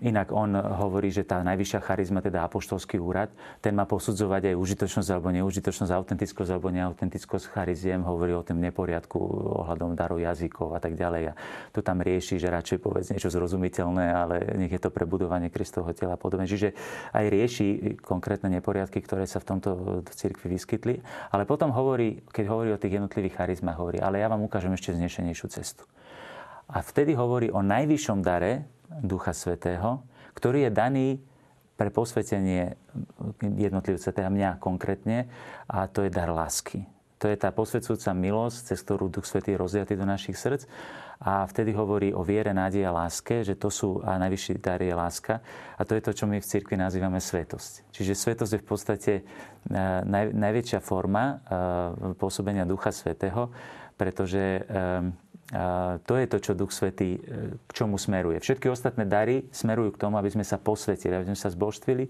Inak on hovorí, že tá najvyššia charizma, teda apoštolský úrad, ten má posudzovať aj užitočnosť alebo neužitočnosť, autentickosť alebo neautentickosť chariziem, hovorí o tom neporiadku ohľadom darov jazykov a tak ďalej. A to tam rieši, že radšej povedz niečo zrozumiteľné, ale nech je to pre budovanie Kristovho tela podobne. Čiže aj rieši konkrétne neporiadky, ktoré sa v tomto v cirkvi vyskytli. Ale potom hovorí, keď hovorí o tých jednotlivých charizmách, hovorí, ale ja vám ukážem ešte znešenejšiu cestu. A vtedy hovorí o najvyššom dare, Ducha Svetého, ktorý je daný pre posvetenie jednotlivca, teda mňa konkrétne, a to je dar lásky. To je tá posvedcujúca milosť, cez ktorú Duch Svetý je rozjatý do našich srdc. A vtedy hovorí o viere, nádeji a láske, že to sú, a najvyšší dar je láska. A to je to, čo my v cirkvi nazývame svetosť. Čiže svetosť je v podstate e, naj, najväčšia forma e, pôsobenia Ducha Svetého, pretože e, to je to, čo Duch Svetý e, k čomu smeruje. Všetky ostatné dary smerujú k tomu, aby sme sa posvetili, aby sme sa zbožstvili,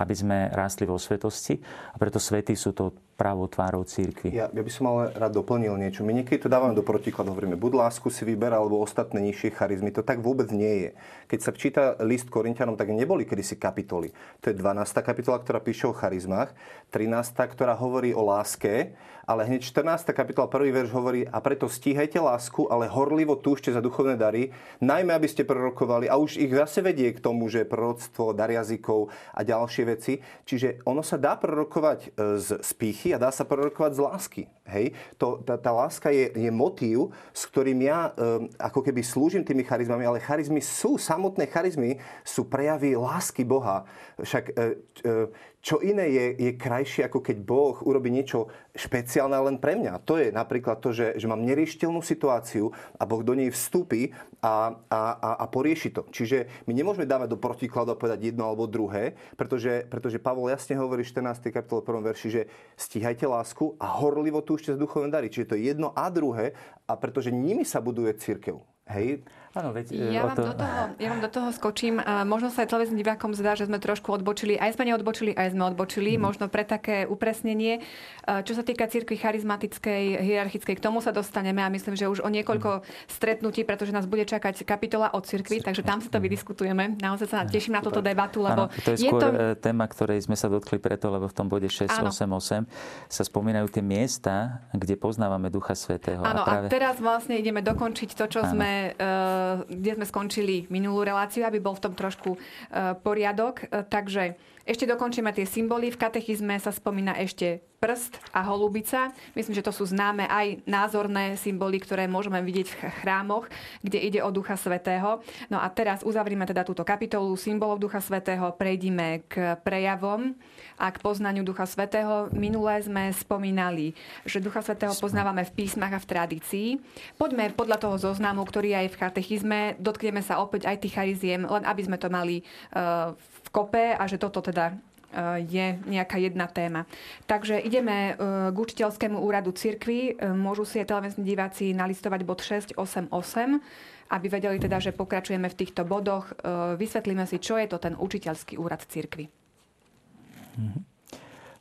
aby sme rástli vo svetosti. A preto svetí sú to pravou tvárou církvy. Ja, ja by som ale rád doplnil niečo. My niekedy to dávame do protikladu, hovoríme, buď lásku si vyber, alebo ostatné nižšie charizmy. To tak vôbec nie je. Keď sa číta list Korintianom, tak neboli kedysi kapitoly. To je 12. kapitola, ktorá píše o charizmách, 13. ktorá hovorí o láske, ale hneď 14. kapitola, prvý verš hovorí, a preto stíhajte lásku, ale horlivo túžte za duchovné dary, najmä aby ste prorokovali, a už ich zase vedie k tomu, že proroctvo, dar jazykov a ďalšie veci. Čiže ono sa dá prorokovať e, z spíchy a dá sa prorokovať z lásky. Hej? To, tá, tá láska je, je motív, s ktorým ja um, ako keby slúžim tými charizmami, ale charizmy sú, samotné charizmy sú prejavy lásky Boha. Však uh, uh, čo iné je, je krajšie, ako keď Boh urobí niečo špeciálne len pre mňa. To je napríklad to, že, že mám neriešiteľnú situáciu a Boh do nej vstúpi a, a, a, a porieši to. Čiže my nemôžeme dávať do protikladu a povedať jedno alebo druhé, pretože, pretože Pavol jasne hovorí v 14. kapitole 1. verši, že stíhajte lásku a horlivo túžte z duchovné dary. Čiže to je jedno a druhé a pretože nimi sa buduje církev. Hej? Áno, veď, e, ja, vám to... do toho, ja vám do toho skočím. Možno sa aj televíznym divákom zdá, že sme trošku odbočili. Aj sme neodbočili, aj sme odbočili. Mm. Možno pre také upresnenie. Čo sa týka cirkvi charizmatickej, hierarchickej, k tomu sa dostaneme a myslím, že už o niekoľko mm. stretnutí, pretože nás bude čakať kapitola o cirkvi, takže tam si to vydiskutujeme. Naozaj sa teším na túto debatu, lebo Áno, to je, je skôr to... E, téma, ktorej sme sa dotkli preto, lebo v tom bode 688 sa spomínajú tie miesta, kde poznávame Ducha Svetého. Áno, a, práve... a teraz vlastne ideme dokončiť to, čo Áno. sme kde sme skončili minulú reláciu, aby bol v tom trošku e, poriadok. E, takže ešte dokončíme tie symboly. V katechizme sa spomína ešte prst a holubica. Myslím, že to sú známe aj názorné symboly, ktoré môžeme vidieť v chrámoch, kde ide o Ducha Svetého. No a teraz uzavrime teda túto kapitolu symbolov Ducha Svetého, prejdime k prejavom a k poznaniu Ducha Svetého. Minulé sme spomínali, že Ducha Svetého poznávame v písmach a v tradícii. Poďme podľa toho zoznamu, ktorý je aj v katechizme, dotkneme sa opäť aj tých chariziem, len aby sme to mali uh, v kope a že toto teda je nejaká jedna téma. Takže ideme k učiteľskému úradu cirkvi. Môžu si aj televízni diváci nalistovať bod 688 aby vedeli teda, že pokračujeme v týchto bodoch. Vysvetlíme si, čo je to ten učiteľský úrad cirkvi. Mm-hmm.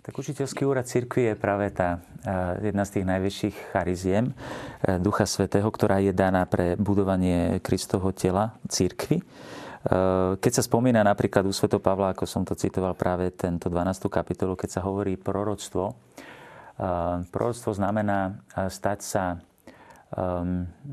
Tak učiteľský úrad cirkvi je práve tá jedna z tých najväčších chariziem e, Ducha Svetého, ktorá je daná pre budovanie Kristovho tela cirkvi. E, keď sa spomína napríklad u Sveto Pavla, ako som to citoval práve tento 12. kapitolu, keď sa hovorí proroctvo, e, proroctvo znamená stať sa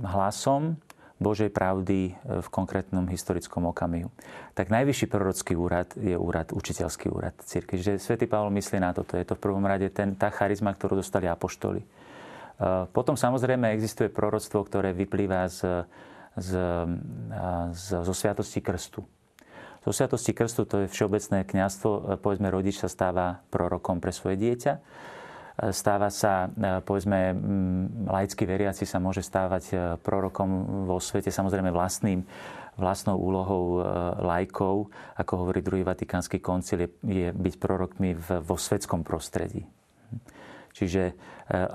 hlasom Božej pravdy v konkrétnom historickom okamihu. Tak najvyšší prorocký úrad je úrad, učiteľský úrad cirkvi. Že svätý Pavol myslí na toto. Je to v prvom rade ten, tá charizma, ktorú dostali apoštoli. Potom samozrejme existuje proroctvo, ktoré vyplýva z, z, z, zo sviatosti krstu. Zo sviatosti krstu to je všeobecné kňazstvo. E, povedzme, rodič sa stáva prorokom pre svoje dieťa Stáva sa, e, povedzme, laický veriaci sa môže stávať e, prorokom vo svete, samozrejme vlastným, vlastnou úlohou e, lajkov, ako hovorí druhý vatikánsky koncil, je, je byť prorokmi v, vo svetskom prostredí. Čiže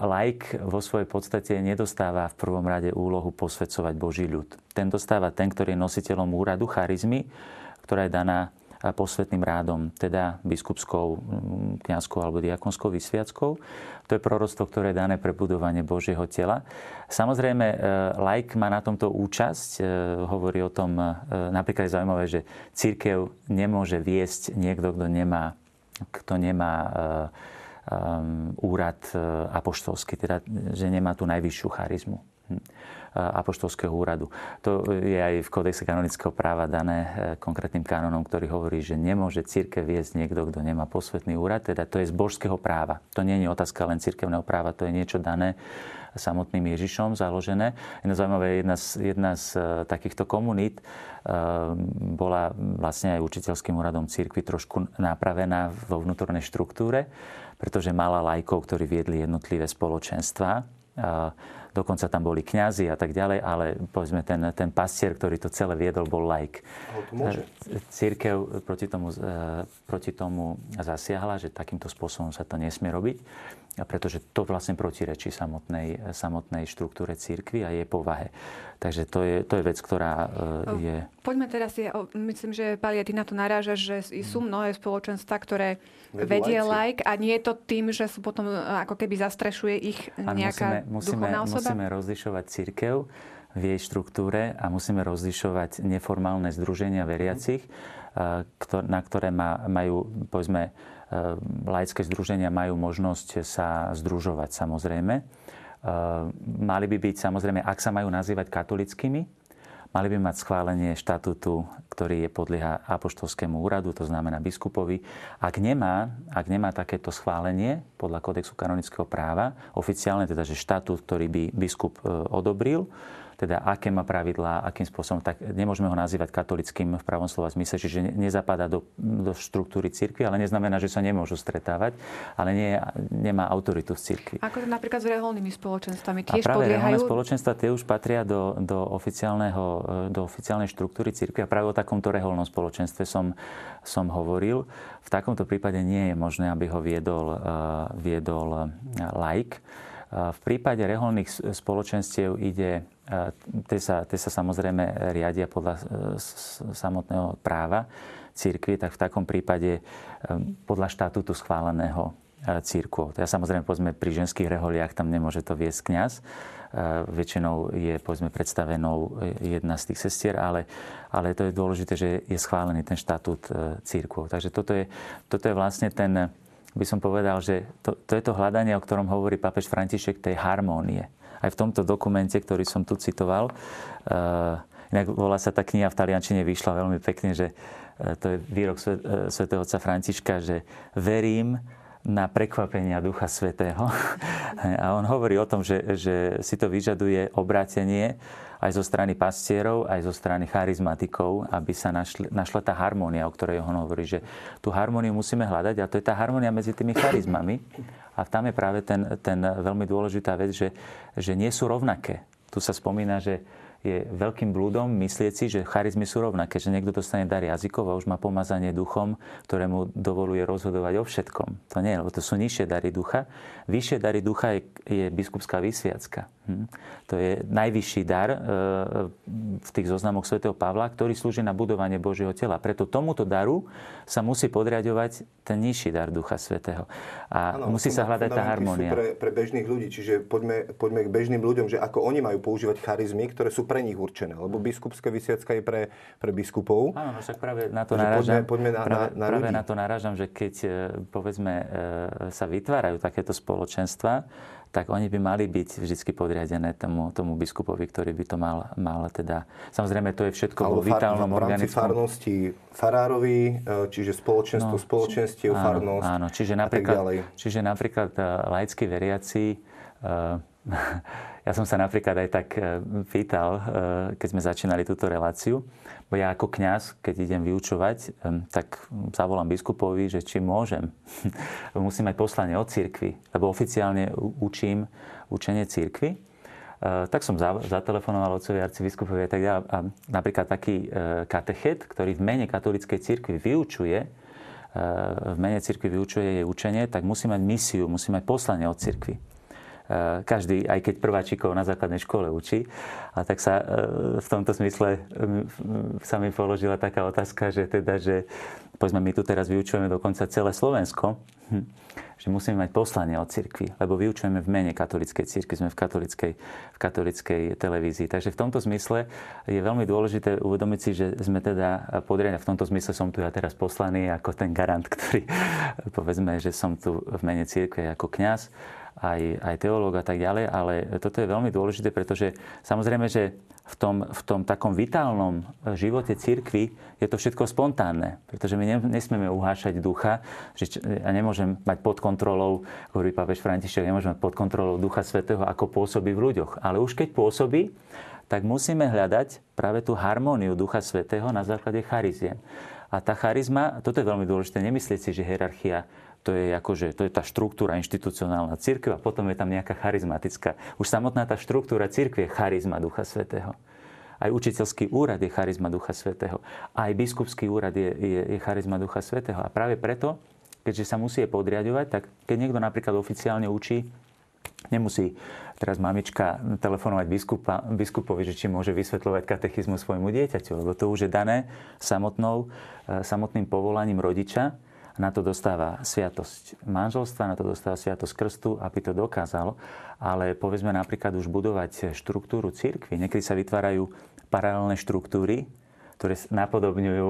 laik vo svojej podstate nedostáva v prvom rade úlohu posvedcovať Boží ľud. Ten dostáva ten, ktorý je nositeľom úradu charizmy, ktorá je daná posvetným rádom, teda biskupskou, kňazskou alebo diakonskou vysviackou. To je proroctvo, ktoré je dané pre budovanie Božieho tela. Samozrejme, e, laik má na tomto účasť, e, hovorí o tom, e, napríklad je zaujímavé, že církev nemôže viesť niekto, kto nemá, kto nemá úrad apoštolský, teda že nemá tú najvyššiu charizmu. Hm apoštolského úradu. To je aj v kódexe kanonického práva dané e, konkrétnym kanonom, ktorý hovorí, že nemôže církev viesť niekto, kto nemá posvetný úrad, teda to je z božského práva. To nie je otázka len církevného práva, to je niečo dané samotným Ježišom založené. Je zaujímavé, jedna z, jedna z takýchto komunít bola vlastne aj učiteľským úradom církvy trošku napravená vo vnútornej štruktúre, pretože mala lajkov, ktorí viedli jednotlivé spoločenstva dokonca tam boli kňazi a tak ďalej, ale povedzme ten, ten pastier, ktorý to celé viedol, bol laik. Církev proti tomu, e, proti tomu zasiahla, že takýmto spôsobom sa to nesmie robiť, pretože to vlastne protirečí samotnej, samotnej štruktúre církvy a jej povahe. Takže to je, to je vec, ktorá e, je... Poďme teraz, je, myslím, že Pali, ty na to narážaš, že sú mnohé spoločenstva, ktoré vedie like a nie je to tým, že sú potom e, ako keby zastrešuje ich nejaká musíme, musíme, duchovná osoba? Musíme rozlišovať církev v jej štruktúre a musíme rozlišovať neformálne združenia veriacich, e, na ktoré majú, povedzme, laické združenia majú možnosť sa združovať samozrejme. Mali by byť samozrejme, ak sa majú nazývať katolickými, mali by mať schválenie štatútu, ktorý je podlieha apoštolskému úradu, to znamená biskupovi. Ak nemá, ak nemá takéto schválenie podľa kodexu kanonického práva, oficiálne teda, že štatút, ktorý by biskup e, odobril, teda aké má pravidlá, akým spôsobom, tak nemôžeme ho nazývať katolickým v pravom slova zmysle, čiže nezapadá do, do štruktúry cirkvi, ale neznamená, že sa nemôžu stretávať, ale nie, nemá autoritu v cirkvi. Ako to napríklad s reholnými spoločenstvami tiež a práve podliehajú? spoločenstva tie už patria do, do, oficiálneho, do oficiálnej štruktúry cirkvi a práve o takomto reholnom spoločenstve som, som hovoril. V takomto prípade nie je možné, aby ho viedol, uh, viedol laik. V prípade reholných spoločenstiev ide, tie sa, tie sa samozrejme riadia podľa samotného práva církvy, tak v takom prípade podľa štatútu schváleného církvou. Teda samozrejme, povedzme, pri ženských reholiach tam nemôže to viesť kňaz. Väčšinou je, povedzme, predstavenou jedna z tých sestier, ale, ale to je dôležité, že je schválený ten štatút církvou. Takže toto je, toto je vlastne ten, by som povedal, že to, to je to hľadanie, o ktorom hovorí papež František, tej harmónie. Aj v tomto dokumente, ktorý som tu citoval, uh, inak volá sa tá kniha v taliančine, vyšla veľmi pekne, že uh, to je výrok uh, svätého otca Františka, že verím na prekvapenia Ducha Svetého. [laughs] A on hovorí o tom, že, že si to vyžaduje obrátenie aj zo strany pastierov, aj zo strany charizmatikov, aby sa našli, našla tá harmónia, o ktorej on hovorí, že tú harmóniu musíme hľadať a to je tá harmónia medzi tými charizmami. A tam je práve ten, ten veľmi dôležitá vec, že, že nie sú rovnaké. Tu sa spomína, že je veľkým blúdom myslieť si, že charizmy sú rovnaké, že niekto dostane dar jazykov a už má pomazanie duchom, ktorému dovoluje rozhodovať o všetkom. To nie, lebo to sú nižšie dary ducha. Vyššie dary ducha je, je biskupská vysviacka. Hm. To je najvyšší dar e, v tých zoznamoch svätého Pavla, ktorý slúži na budovanie Božieho tela. Preto tomuto daru sa musí podriadovať ten nižší dar Ducha Svetého. A ano, musí sa hľadať tá harmónia. Pre, pre bežných ľudí, čiže poďme, poďme k bežným ľuďom, že ako oni majú používať charizmy, ktoré sú pre nich určené. Lebo biskupská vysviacka je pre, pre biskupov. Áno, no však práve na to narážam. Poďme, poďme na, práve, na, na práve na to narážam, že keď e, povedzme e, sa vytvárajú takéto spoločenstva, tak oni by mali byť vždy podriadené tomu, tomu biskupovi, ktorý by to mal, mal teda... Samozrejme, to je všetko vo vitálnom v rámci farnosti farárovi, e, čiže spoločenstvo no, spoločenstiev, farnosť áno, čiže napríklad, čiže napríklad laickí veriaci [laughs] ja som sa napríklad aj tak pýtal, keď sme začínali túto reláciu, bo ja ako kňaz, keď idem vyučovať, tak zavolám biskupovi, že či môžem. [laughs] Musím mať poslanie od cirkvi, lebo oficiálne učím učenie cirkvi. E, tak som zatelefonoval otcovi arcibiskupovi a tak ďalej. A napríklad taký e, katechet, ktorý v mene katolíckej cirkvi vyučuje, e, v mene cirkvi vyučuje jej učenie, tak musí mať misiu, musí mať poslanie od cirkvi. Eh, každý, aj keď prváčikov na základnej škole učí. A tak sa eh, v tomto smysle sa mi položila taká otázka, že teda, že povedzme, my tu teraz vyučujeme dokonca celé Slovensko, hm, že musíme mať poslanie od cirkvi, lebo vyučujeme v mene katolickej cirkvi, sme v katolickej, v katolickej televízii. Takže v tomto zmysle je veľmi dôležité uvedomiť si, že sme teda podriadení, v tomto zmysle som tu ja teraz poslaný ako ten garant, ktorý [laughs] povedzme, že som tu v mene cirkvi ako kňaz aj, aj teológ a tak ďalej, ale toto je veľmi dôležité, pretože samozrejme, že v tom, v tom takom vitálnom živote cirkvi je to všetko spontánne, pretože my nesmieme uhášať ducha, že ja nemôžem mať pod kontrolou, hovorí pápež František, nemôžem mať pod kontrolou ducha svetého, ako pôsobí v ľuďoch. Ale už keď pôsobí, tak musíme hľadať práve tú harmóniu ducha svetého na základe chariziem. A tá charizma, toto je veľmi dôležité, nemyslieť si, že hierarchia to je, akože, to je tá štruktúra inštitucionálna církev a potom je tam nejaká charizmatická. Už samotná tá štruktúra církve je charizma Ducha Svetého. Aj učiteľský úrad je charizma Ducha Svetého. Aj biskupský úrad je, je, je charizma Ducha Svetého. A práve preto, keďže sa musí podriadovať, tak keď niekto napríklad oficiálne učí, nemusí teraz mamička telefonovať biskupa, biskupovi, že či môže vysvetľovať katechizmu svojmu dieťaťu, lebo to už je dané samotnou, eh, samotným povolaním rodiča na to dostáva sviatosť manželstva, na to dostáva sviatosť krstu, aby to dokázalo. Ale povedzme napríklad už budovať štruktúru církvy. Niekedy sa vytvárajú paralelné štruktúry, ktoré napodobňujú,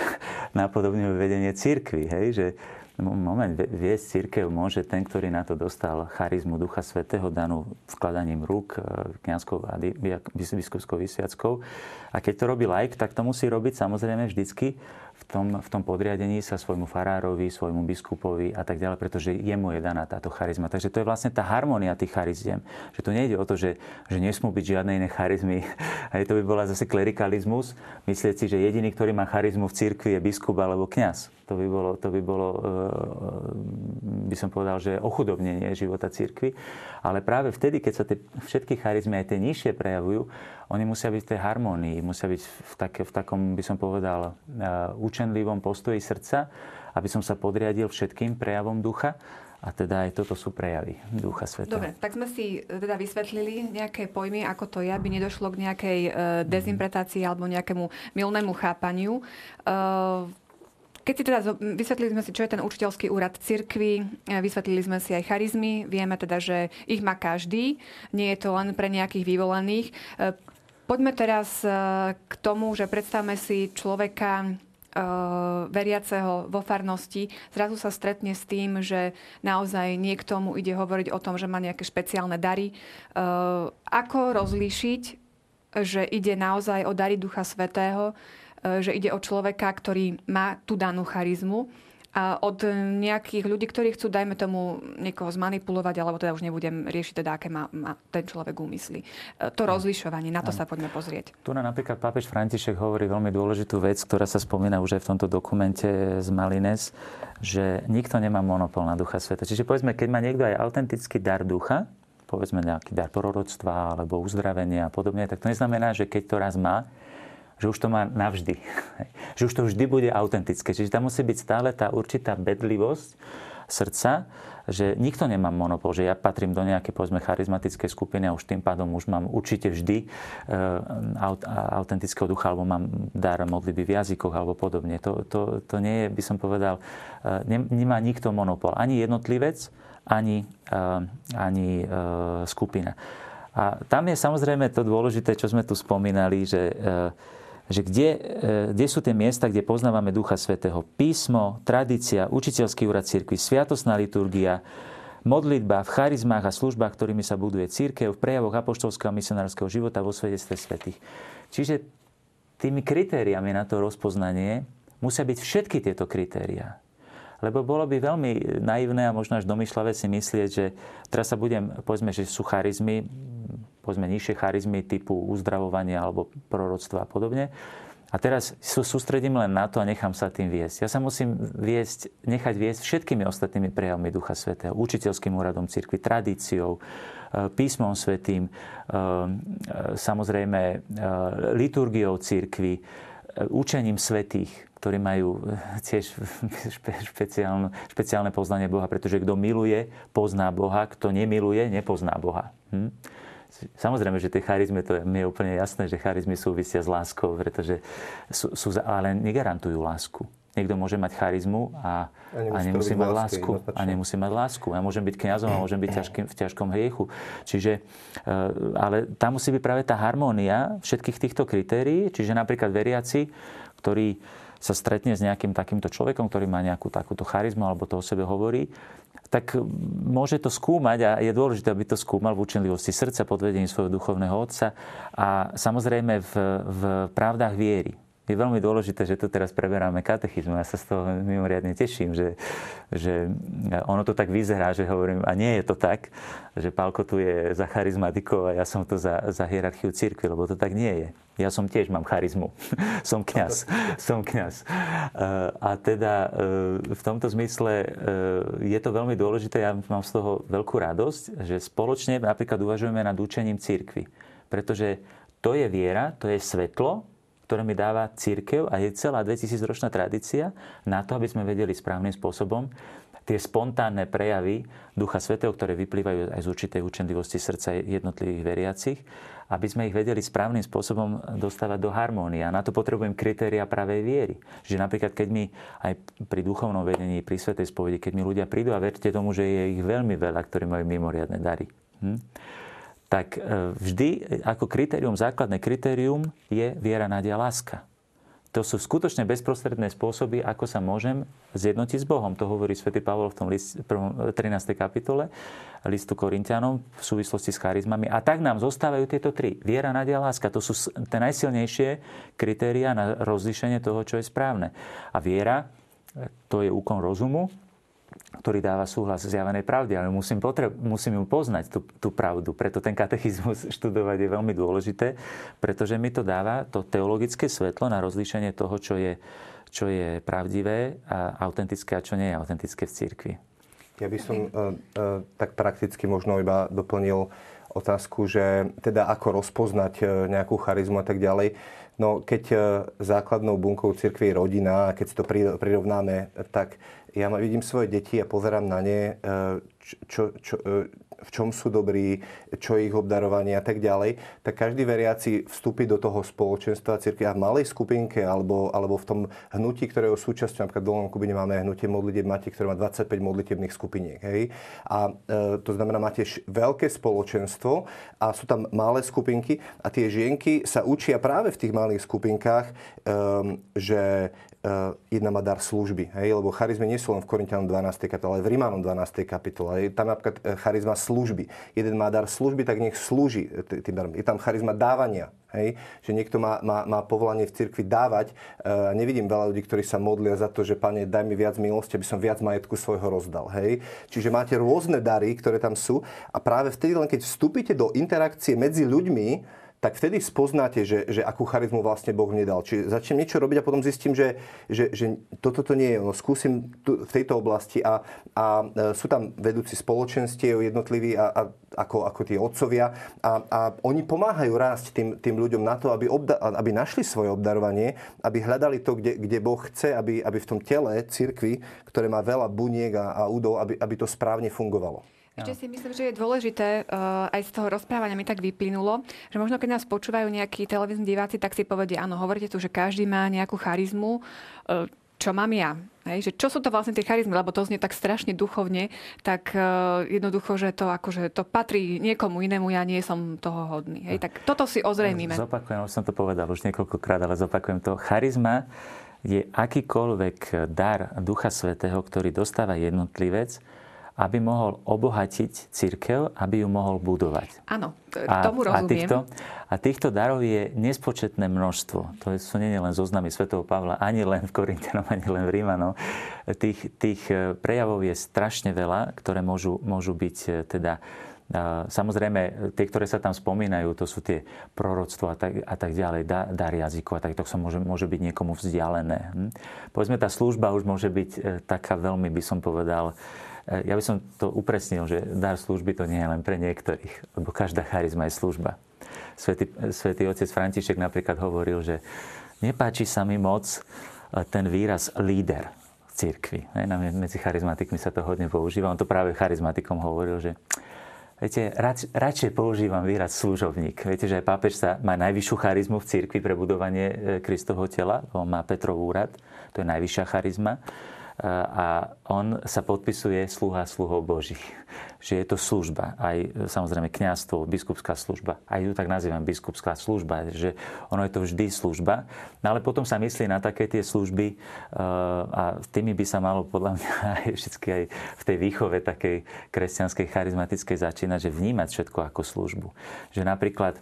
[laughs] napodobňujú vedenie církvy. Hej? Že moment, viesť církev môže ten, ktorý na to dostal charizmu Ducha Svetého, danú vkladaním rúk e, kniazkou a biskupskou vysviackou. A keď to robí laik, tak to musí robiť samozrejme vždycky tom, v tom podriadení sa svojmu farárovi, svojmu biskupovi a tak ďalej, pretože jemu je daná táto charizma. Takže to je vlastne tá harmónia tých chariziem. Že tu nejde o to, že, že nesmú byť žiadne iné charizmy. [laughs] Aj to by bola zase klerikalizmus. Myslieť si, že jediný, ktorý má charizmu v cirkvi je biskup alebo kňaz. To by bolo, to by, bolo e, by som povedal, že ochudobnenie života cirkvi. Ale práve vtedy, keď sa tie všetky charizmy, aj tie nižšie prejavujú, oni musia byť v tej harmonii, musia byť v, také, v takom, by som povedal, učenlivom postoji srdca, aby som sa podriadil všetkým prejavom ducha. A teda aj toto sú prejavy Ducha Svetého. Dobre, tak sme si e, teda vysvetlili nejaké pojmy, ako to je, aby nedošlo k nejakej dezinterpretácii alebo nejakému milnému chápaniu. Uh, keď si teda vysvetlili sme si, čo je ten učiteľský úrad cirkvi, vysvetlili sme si aj charizmy, vieme teda, že ich má každý, nie je to len pre nejakých vyvolených. Poďme teraz e, k tomu, že predstavme si človeka, e, veriaceho vo farnosti zrazu sa stretne s tým, že naozaj niekto mu ide hovoriť o tom, že má nejaké špeciálne dary. E, ako rozlíšiť, že ide naozaj o dary Ducha Svetého, že ide o človeka, ktorý má tú danú charizmu a od nejakých ľudí, ktorí chcú, dajme tomu, niekoho zmanipulovať, alebo teda už nebudem riešiť teda, aké má, má ten človek úmysly. E, to rozlišovanie, na to sa poďme pozrieť. Tu na napríklad pápež František hovorí veľmi dôležitú vec, ktorá sa spomína už aj v tomto dokumente z Malines, že nikto nemá monopol na Ducha Sveta. Čiže povedzme, keď má niekto aj autentický dar ducha, povedzme nejaký dar proroctva alebo uzdravenia a podobne, tak to neznamená, že keď to raz má, že už to má navždy. [laughs] že už to vždy bude autentické. Čiže tam musí byť stále tá určitá bedlivosť srdca, že nikto nemá monopol, že ja patrím do nejakej povedzme charizmatickej skupiny a už tým pádom už mám určite vždy uh, autentického ducha alebo mám dar modlitby v jazykoch alebo podobne. To, to, to nie je, by som povedal, uh, nemá nikto monopol. Ani jednotlivec, ani, uh, ani uh, skupina. A tam je samozrejme to dôležité, čo sme tu spomínali, že uh, že kde, e, kde sú tie miesta, kde poznávame Ducha Svetého. Písmo, tradícia, učiteľský úrad cirkvi, sviatosná liturgia, modlitba v charizmách a službách, ktorými sa buduje církev, v prejavoch apoštolského misionárskeho života vo svedectve svetých. Čiže tými kritériami na to rozpoznanie musia byť všetky tieto kritériá. Lebo bolo by veľmi naivné a možno až domýšľavé si myslieť, že teraz sa budem, povedzme, že sú charizmy, povedzme nižšie charizmy typu uzdravovania alebo proroctva a podobne. A teraz sústredím len na to a nechám sa tým viesť. Ja sa musím viesť, nechať viesť všetkými ostatnými prejavmi Ducha Svetého. Učiteľským úradom cirkvi, tradíciou, e, písmom svetým, e, e, samozrejme liturgiou cirkvi, učením svetých, ktorí majú tiež špeciálne, špeciálne poznanie Boha, pretože kto miluje, pozná Boha, kto nemiluje, nepozná Boha. Hm? Samozrejme, že tie charizmy, to je, mi je úplne jasné, že charizmy súvisia s láskou, pretože sú, sú, ale negarantujú lásku. Niekto môže mať charizmu a, a nemusí, mať lásku. A nemusí mať lásku. Ja môžem byť kňazom a môžem byť ťažkým, v ťažkom hriechu. Čiže, eh, ale tam musí byť práve tá harmónia všetkých týchto kritérií. Čiže napríklad veriaci, ktorí sa stretne s nejakým takýmto človekom, ktorý má nejakú takúto charizmu alebo to o sebe hovorí, tak môže to skúmať a je dôležité, aby to skúmal v učenlivosti srdca pod vedením svojho duchovného otca. A samozrejme v, v pravdách viery je veľmi dôležité, že tu teraz preberáme katechizmu. Ja sa z toho mimoriadne teším, že, že ono to tak vyzerá, že hovorím, a nie je to tak, že Pálko tu je za charizmatikov a ja som tu za, za hierarchiu církvy, lebo to tak nie je. Ja som tiež mám charizmu. [laughs] som kňaz. som kňaz. A teda e, v tomto zmysle e, je to veľmi dôležité. Ja mám z toho veľkú radosť, že spoločne napríklad uvažujeme nad učením církvy. Pretože to je viera, to je svetlo, ktoré mi dáva církev a je celá 2000 ročná tradícia na to, aby sme vedeli správnym spôsobom tie spontánne prejavy Ducha Svetého, ktoré vyplývajú aj z určitej učenlivosti srdca jednotlivých veriacich, aby sme ich vedeli správnym spôsobom dostávať do harmónie. A na to potrebujem kritéria pravej viery. Že napríklad, keď mi aj pri duchovnom vedení, pri Svetej spovedi, keď mi ľudia prídu a verte tomu, že je ich veľmi veľa, ktorí majú mimoriadne dary. Hm? Tak e, vždy ako kritérium, základné kritérium je viera, nádia, láska. To sú skutočne bezprostredné spôsoby, ako sa môžem zjednotiť s Bohom. To hovorí svätý Pavol v tom list, 13. kapitole listu Korintianom v súvislosti s charizmami. A tak nám zostávajú tieto tri. Viera, nádia, láska. To sú tie najsilnejšie kritéria na rozlišenie toho, čo je správne. A viera, to je úkon rozumu, ktorý dáva súhlas zjavenej pravde, ale musím, potreb, musím ju poznať, tú, tú pravdu. Preto ten katechizmus [laughs] študovať je veľmi dôležité, pretože mi to dáva to teologické svetlo na rozlíšenie toho, čo je, čo je pravdivé a autentické a čo nie je autentické v cirkvi. Ja by som uh, uh, tak prakticky možno iba doplnil otázku, že teda ako rozpoznať uh, nejakú charizmu a tak ďalej. No keď základnou bunkou cirkvi je rodina keď si to prirovnáme, tak ja vidím svoje deti a pozerám na ne, e, čo, čo, e, v čom sú dobrí, čo ich obdarovanie a tak ďalej, tak každý veriaci vstúpi do toho spoločenstva cirkvi a v malej skupinke alebo, alebo v tom hnutí, ktorého súčasťou, napríklad v Dolnom Kubine máme hnutie modlitev Mati, ktoré má 25 modlitebných skupiniek. Hej? A e, to znamená, máte veľké spoločenstvo a sú tam malé skupinky a tie žienky sa učia práve v tých malých skupinkách, e, že jedna má dar služby. Hej? Lebo charizmy nie sú len v Korintianom 12. kapitole, ale v Rímanom 12. kapitole. Je tam napríklad eh, charizma služby. Jeden má dar služby, tak nech slúži eh, tým darom. Je tam charizma dávania. Hej? Že niekto má, má, má povolanie v cirkvi dávať. A nevidím veľa ľudí, ktorí sa modlia za to, že Pane, daj mi viac milosti, aby som viac majetku svojho rozdal. Hej? Čiže máte rôzne dary, ktoré tam sú a práve vtedy, len keď vstúpite do interakcie medzi ľuďmi, tak vtedy spoznáte, že, že akú charizmu vlastne Boh nedal. Čiže začnem niečo robiť a potom zistím, že, že, že toto to nie je. No, skúsim tu, v tejto oblasti a, a e, sú tam vedúci spoločenstiev jednotliví a, a ako, ako tí otcovia a, a oni pomáhajú rásť tým, tým ľuďom na to, aby, obda, aby našli svoje obdarovanie, aby hľadali to, kde, kde Boh chce, aby, aby v tom tele cirkvi, ktoré má veľa buniek a, a údov, aby, aby to správne fungovalo. Ešte si myslím, že je dôležité, uh, aj z toho rozprávania mi tak vyplynulo, že možno keď nás počúvajú nejakí televízni diváci, tak si povedia, áno, hovoríte tu, že každý má nejakú charizmu. Uh, čo mám ja. Hej, že čo sú to vlastne tie charizmy, lebo to znie tak strašne duchovne, tak uh, jednoducho, že to, akože, to patrí niekomu inému, ja nie som toho hodný. Hej, tak toto si ozrejmime. Zopakujem, už som to povedal už niekoľkokrát, ale zopakujem to. Charizma je akýkoľvek dar Ducha Svetého, ktorý dostáva jednotlivec, aby mohol obohatiť církev, aby ju mohol budovať. Áno, tomu rozumiem. A týchto, a týchto darov je nespočetné množstvo. To sú nie len zoznamy svätého Pavla, ani len v Korintianom, ani len v Rímanom. Tých, tých e, prejavov je strašne veľa, ktoré môžu, môžu byť e, teda Samozrejme, tie, ktoré sa tam spomínajú, to sú tie proroctvo a tak, a tak ďalej, dar jazyku a tak to sa môže, môže byť niekomu vzdialené. Hm? Povedzme, tá služba už môže byť e, taká veľmi, by som povedal, ja by som to upresnil, že dar služby to nie je len pre niektorých, lebo každá charizma je služba. Svetý, Svetý otec František napríklad hovoril, že nepáči sa mi moc e, ten výraz líder v cirkvi. Medzi charizmatikmi sa to hodne používa. On to práve charizmatikom hovoril, že Viete, rad, radšej používam výraz služobník. Viete, že aj pápež sa má najvyššiu charizmu v cirkvi pre budovanie e, Kristovho tela. On má Petrov úrad, to je najvyššia charizma a on sa podpisuje sluha sluhov Božích. [laughs] Že je to služba, aj samozrejme kňazstvo, biskupská služba. Aj ju tak nazývam biskupská služba, že ono je to vždy služba. No ale potom sa myslí na také tie služby a tými by sa malo podľa mňa [laughs] aj vždy aj v tej výchove takej kresťanskej charizmatickej začínať, že vnímať všetko ako službu. Že napríklad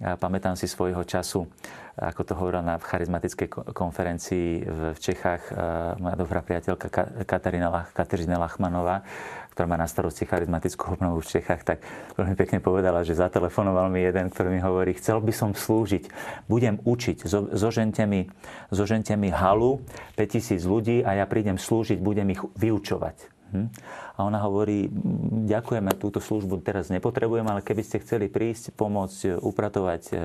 ja pamätám si svojho času, ako to hovorila na charizmatickej konferencii v Čechách moja dobrá priateľka Katarína, Kateřina Lachmanová, ktorá má na starosti charizmatickú obnovu v Čechách, tak veľmi pekne povedala, že zatelefonoval mi jeden, ktorý mi hovorí, chcel by som slúžiť, budem učiť, zožente mi, zožente mi halu, 5000 ľudí a ja prídem slúžiť, budem ich vyučovať. Hm? A ona hovorí, ďakujeme, túto službu teraz nepotrebujem, ale keby ste chceli prísť, pomôcť e, upratovať e,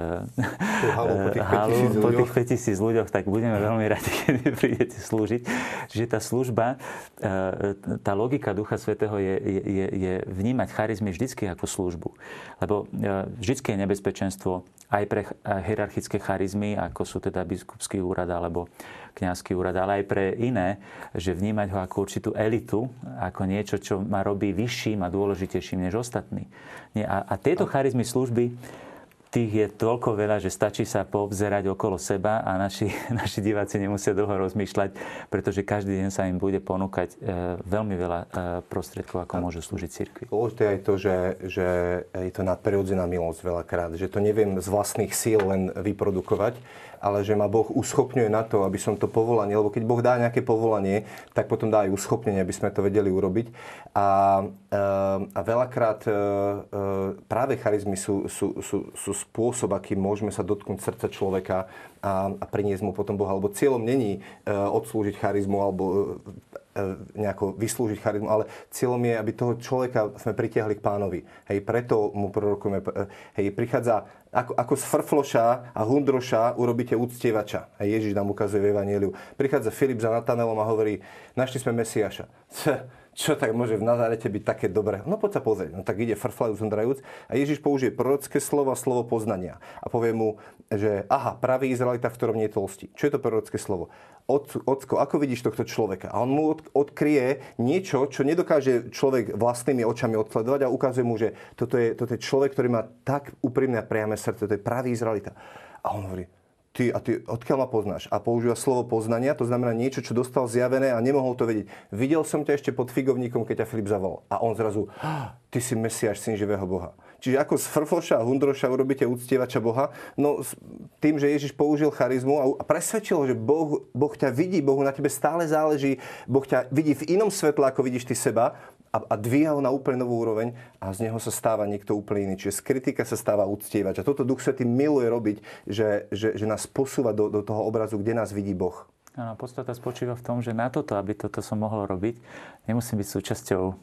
halu po tých, [laughs] halu, po tých 5000 ľuďoch, tak budeme veľmi radi, [laughs] keď prídete slúžiť. Čiže tá služba, e, tá logika Ducha Svetého je, je, je vnímať charizmy vždycky ako službu. Lebo vždycky je nebezpečenstvo aj pre hierarchické charizmy, ako sú teda biskupský úrad alebo kňazský úrad, ale aj pre iné, že vnímať ho ako určitú elitu, ako niečo, čo ma robí vyšším a dôležitejším než ostatní. Nie, a, a tieto charizmy služby tých je toľko veľa, že stačí sa poobzerať okolo seba a naši, [laughs] naši diváci nemusia dlho rozmýšľať, pretože každý deň sa im bude ponúkať e, veľmi veľa e, prostriedkov, ako môžu slúžiť cirkvi. Dôležité je to, že, že je to nadprirodzená milosť veľakrát, že to neviem z vlastných síl len vyprodukovať, ale že ma Boh uschopňuje na to, aby som to povolanie, lebo keď Boh dá nejaké povolanie, tak potom dá aj uschopnenie, aby sme to vedeli urobiť. A, eh, a veľakrát práve charizmy sú, sú, sú, sú spôsob, akým môžeme sa dotknúť srdca človeka a, a priniesť mu potom Boha. Lebo cieľom není odslúžiť charizmu alebo nejako vyslúžiť charizmu, ale cieľom je, aby toho človeka sme pritiahli k pánovi. Hej, preto mu prorokujeme, hej, prichádza ako, ako z frfloša a hundroša urobíte úctievača. A Ježiš nám ukazuje v Evangeliu. Prichádza Filip za Natanelom a hovorí, našli sme Mesiaša. Čo tak môže v Nazarete byť také dobré? No poď sa pozrieť. No tak ide frflajúc, hundrajúc a Ježiš použije prorocké slovo a slovo poznania. A povie mu, že aha, pravý Izraelita, v ktorom nie je tlstý. Čo je to prorocké slovo? Ocko, ako vidíš tohto človeka? A on mu odkryje niečo, čo nedokáže človek vlastnými očami odsledovať a ukazuje mu, že toto je, toto je človek, ktorý má tak úprimné a priame srdce, to je pravý Izraelita. A on hovorí, ty, a ty odkiaľ ma poznáš? A používa slovo poznania, to znamená niečo, čo dostal zjavené a nemohol to vedieť. Videl som ťa ešte pod figovníkom, keď ťa Filip zavolal. A on zrazu, ty si Mesiáš, syn živého Boha. Čiže ako z frfloša a hundroša urobíte uctievača Boha? No tým, že Ježiš použil charizmu a presvedčil, že boh, boh ťa vidí, Bohu na tebe stále záleží, Boh ťa vidí v inom svetle, ako vidíš ty seba a, a dvíha ho na úplne novú úroveň a z neho sa stáva niekto úplne iný. Čiže z kritika sa stáva uctievač. A toto Duch Svetý miluje robiť, že, že, že nás posúva do, do toho obrazu, kde nás vidí Boh. Áno, podstata spočíva v tom, že na toto, aby toto som mohol robiť, nemusím byť súčasťou e,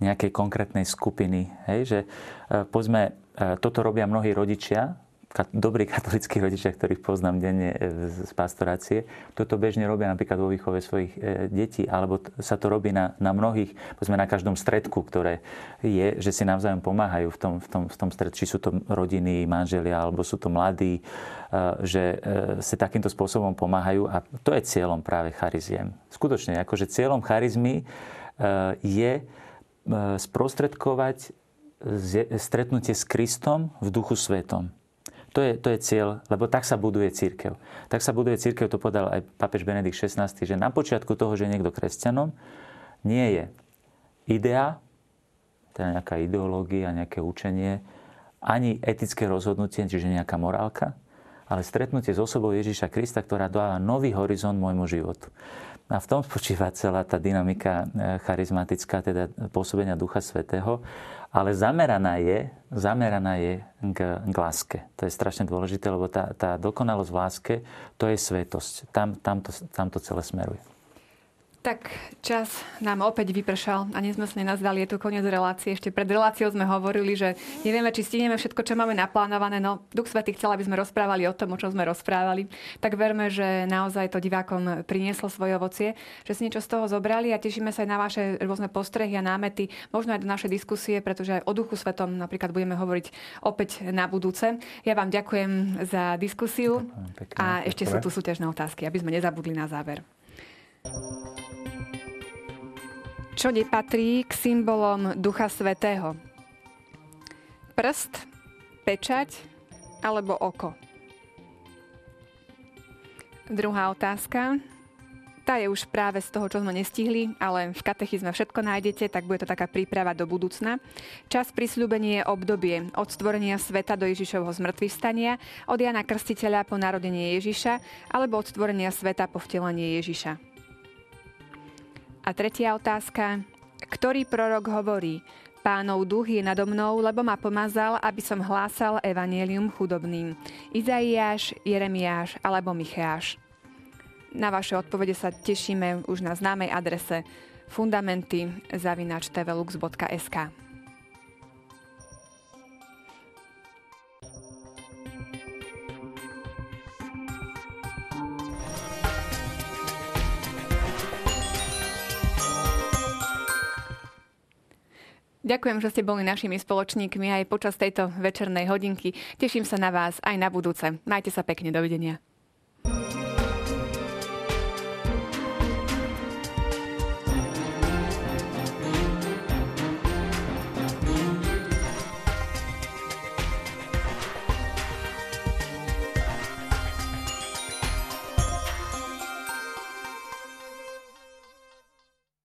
nejakej konkrétnej skupiny. Hej, že e, povedzme, e, toto robia mnohí rodičia, dobrí katolickí rodičia, ktorých poznám denne e, z pastorácie, toto bežne robia napríklad vo výchove svojich e, detí, alebo sa to robí na, na mnohých, povedzme na každom stredku, ktoré je, že si navzájom pomáhajú v tom, v tom, v tom stred, či sú to rodiny, manželia, alebo sú to mladí, e, že si takýmto spôsobom pomáhajú a to je cieľom práve chariziem. Skutočne, akože cieľom charizmy je sprostredkovať stretnutie s Kristom v duchu svetom. To je, to je cieľ, lebo tak sa buduje církev. Tak sa buduje církev, to povedal aj papež Benedikt XVI, že na počiatku toho, že niekto kresťanom, nie je idea, teda nejaká ideológia, nejaké učenie, ani etické rozhodnutie, čiže nejaká morálka, ale stretnutie s osobou Ježíša Krista, ktorá dáva nový horizont môjmu životu. A v tom spočíva celá tá dynamika eh, charizmatická, teda pôsobenia Ducha Svetého ale zameraná je, zameraná je k, k láske. To je strašne dôležité, lebo tá, tá dokonalosť v láske, to je svetosť. Tam, tam, to, tam to celé smeruje. Tak čas nám opäť vypršal a dnes sme sa nenazdali, je tu koniec relácie. Ešte pred reláciou sme hovorili, že nevieme, či stihneme všetko, čo máme naplánované, no Duch Svetý chcel, aby sme rozprávali o tom, o čom sme rozprávali. Tak verme, že naozaj to divákom prinieslo svoje ovocie, že si niečo z toho zobrali a tešíme sa aj na vaše rôzne postrehy a námety, možno aj do našej diskusie, pretože aj o Duchu Svetom napríklad budeme hovoriť opäť na budúce. Ja vám ďakujem za diskusiu a ešte sú tu súťažné otázky, aby sme nezabudli na záver. Čo nepatrí k symbolom Ducha Svetého? Prst, pečať alebo oko? Druhá otázka. Tá je už práve z toho, čo sme nestihli, ale v katechizme všetko nájdete, tak bude to taká príprava do budúcna. Čas prisľúbenie je obdobie od stvorenia sveta do Ježišovho zmrtvých od Jana Krstiteľa po narodenie Ježiša, alebo od stvorenia sveta po vtelenie Ježiša. A tretia otázka. Ktorý prorok hovorí, Pánov duch je nado mnou, lebo ma pomazal, aby som hlásal evanielium chudobným. Izaiáš, Jeremiáš alebo Micháš. Na vaše odpovede sa tešíme už na známej adrese fundamenty zavinačtvelux.sk. Ďakujem, že ste boli našimi spoločníkmi aj počas tejto večernej hodinky. Teším sa na vás aj na budúce. Majte sa pekne, dovidenia.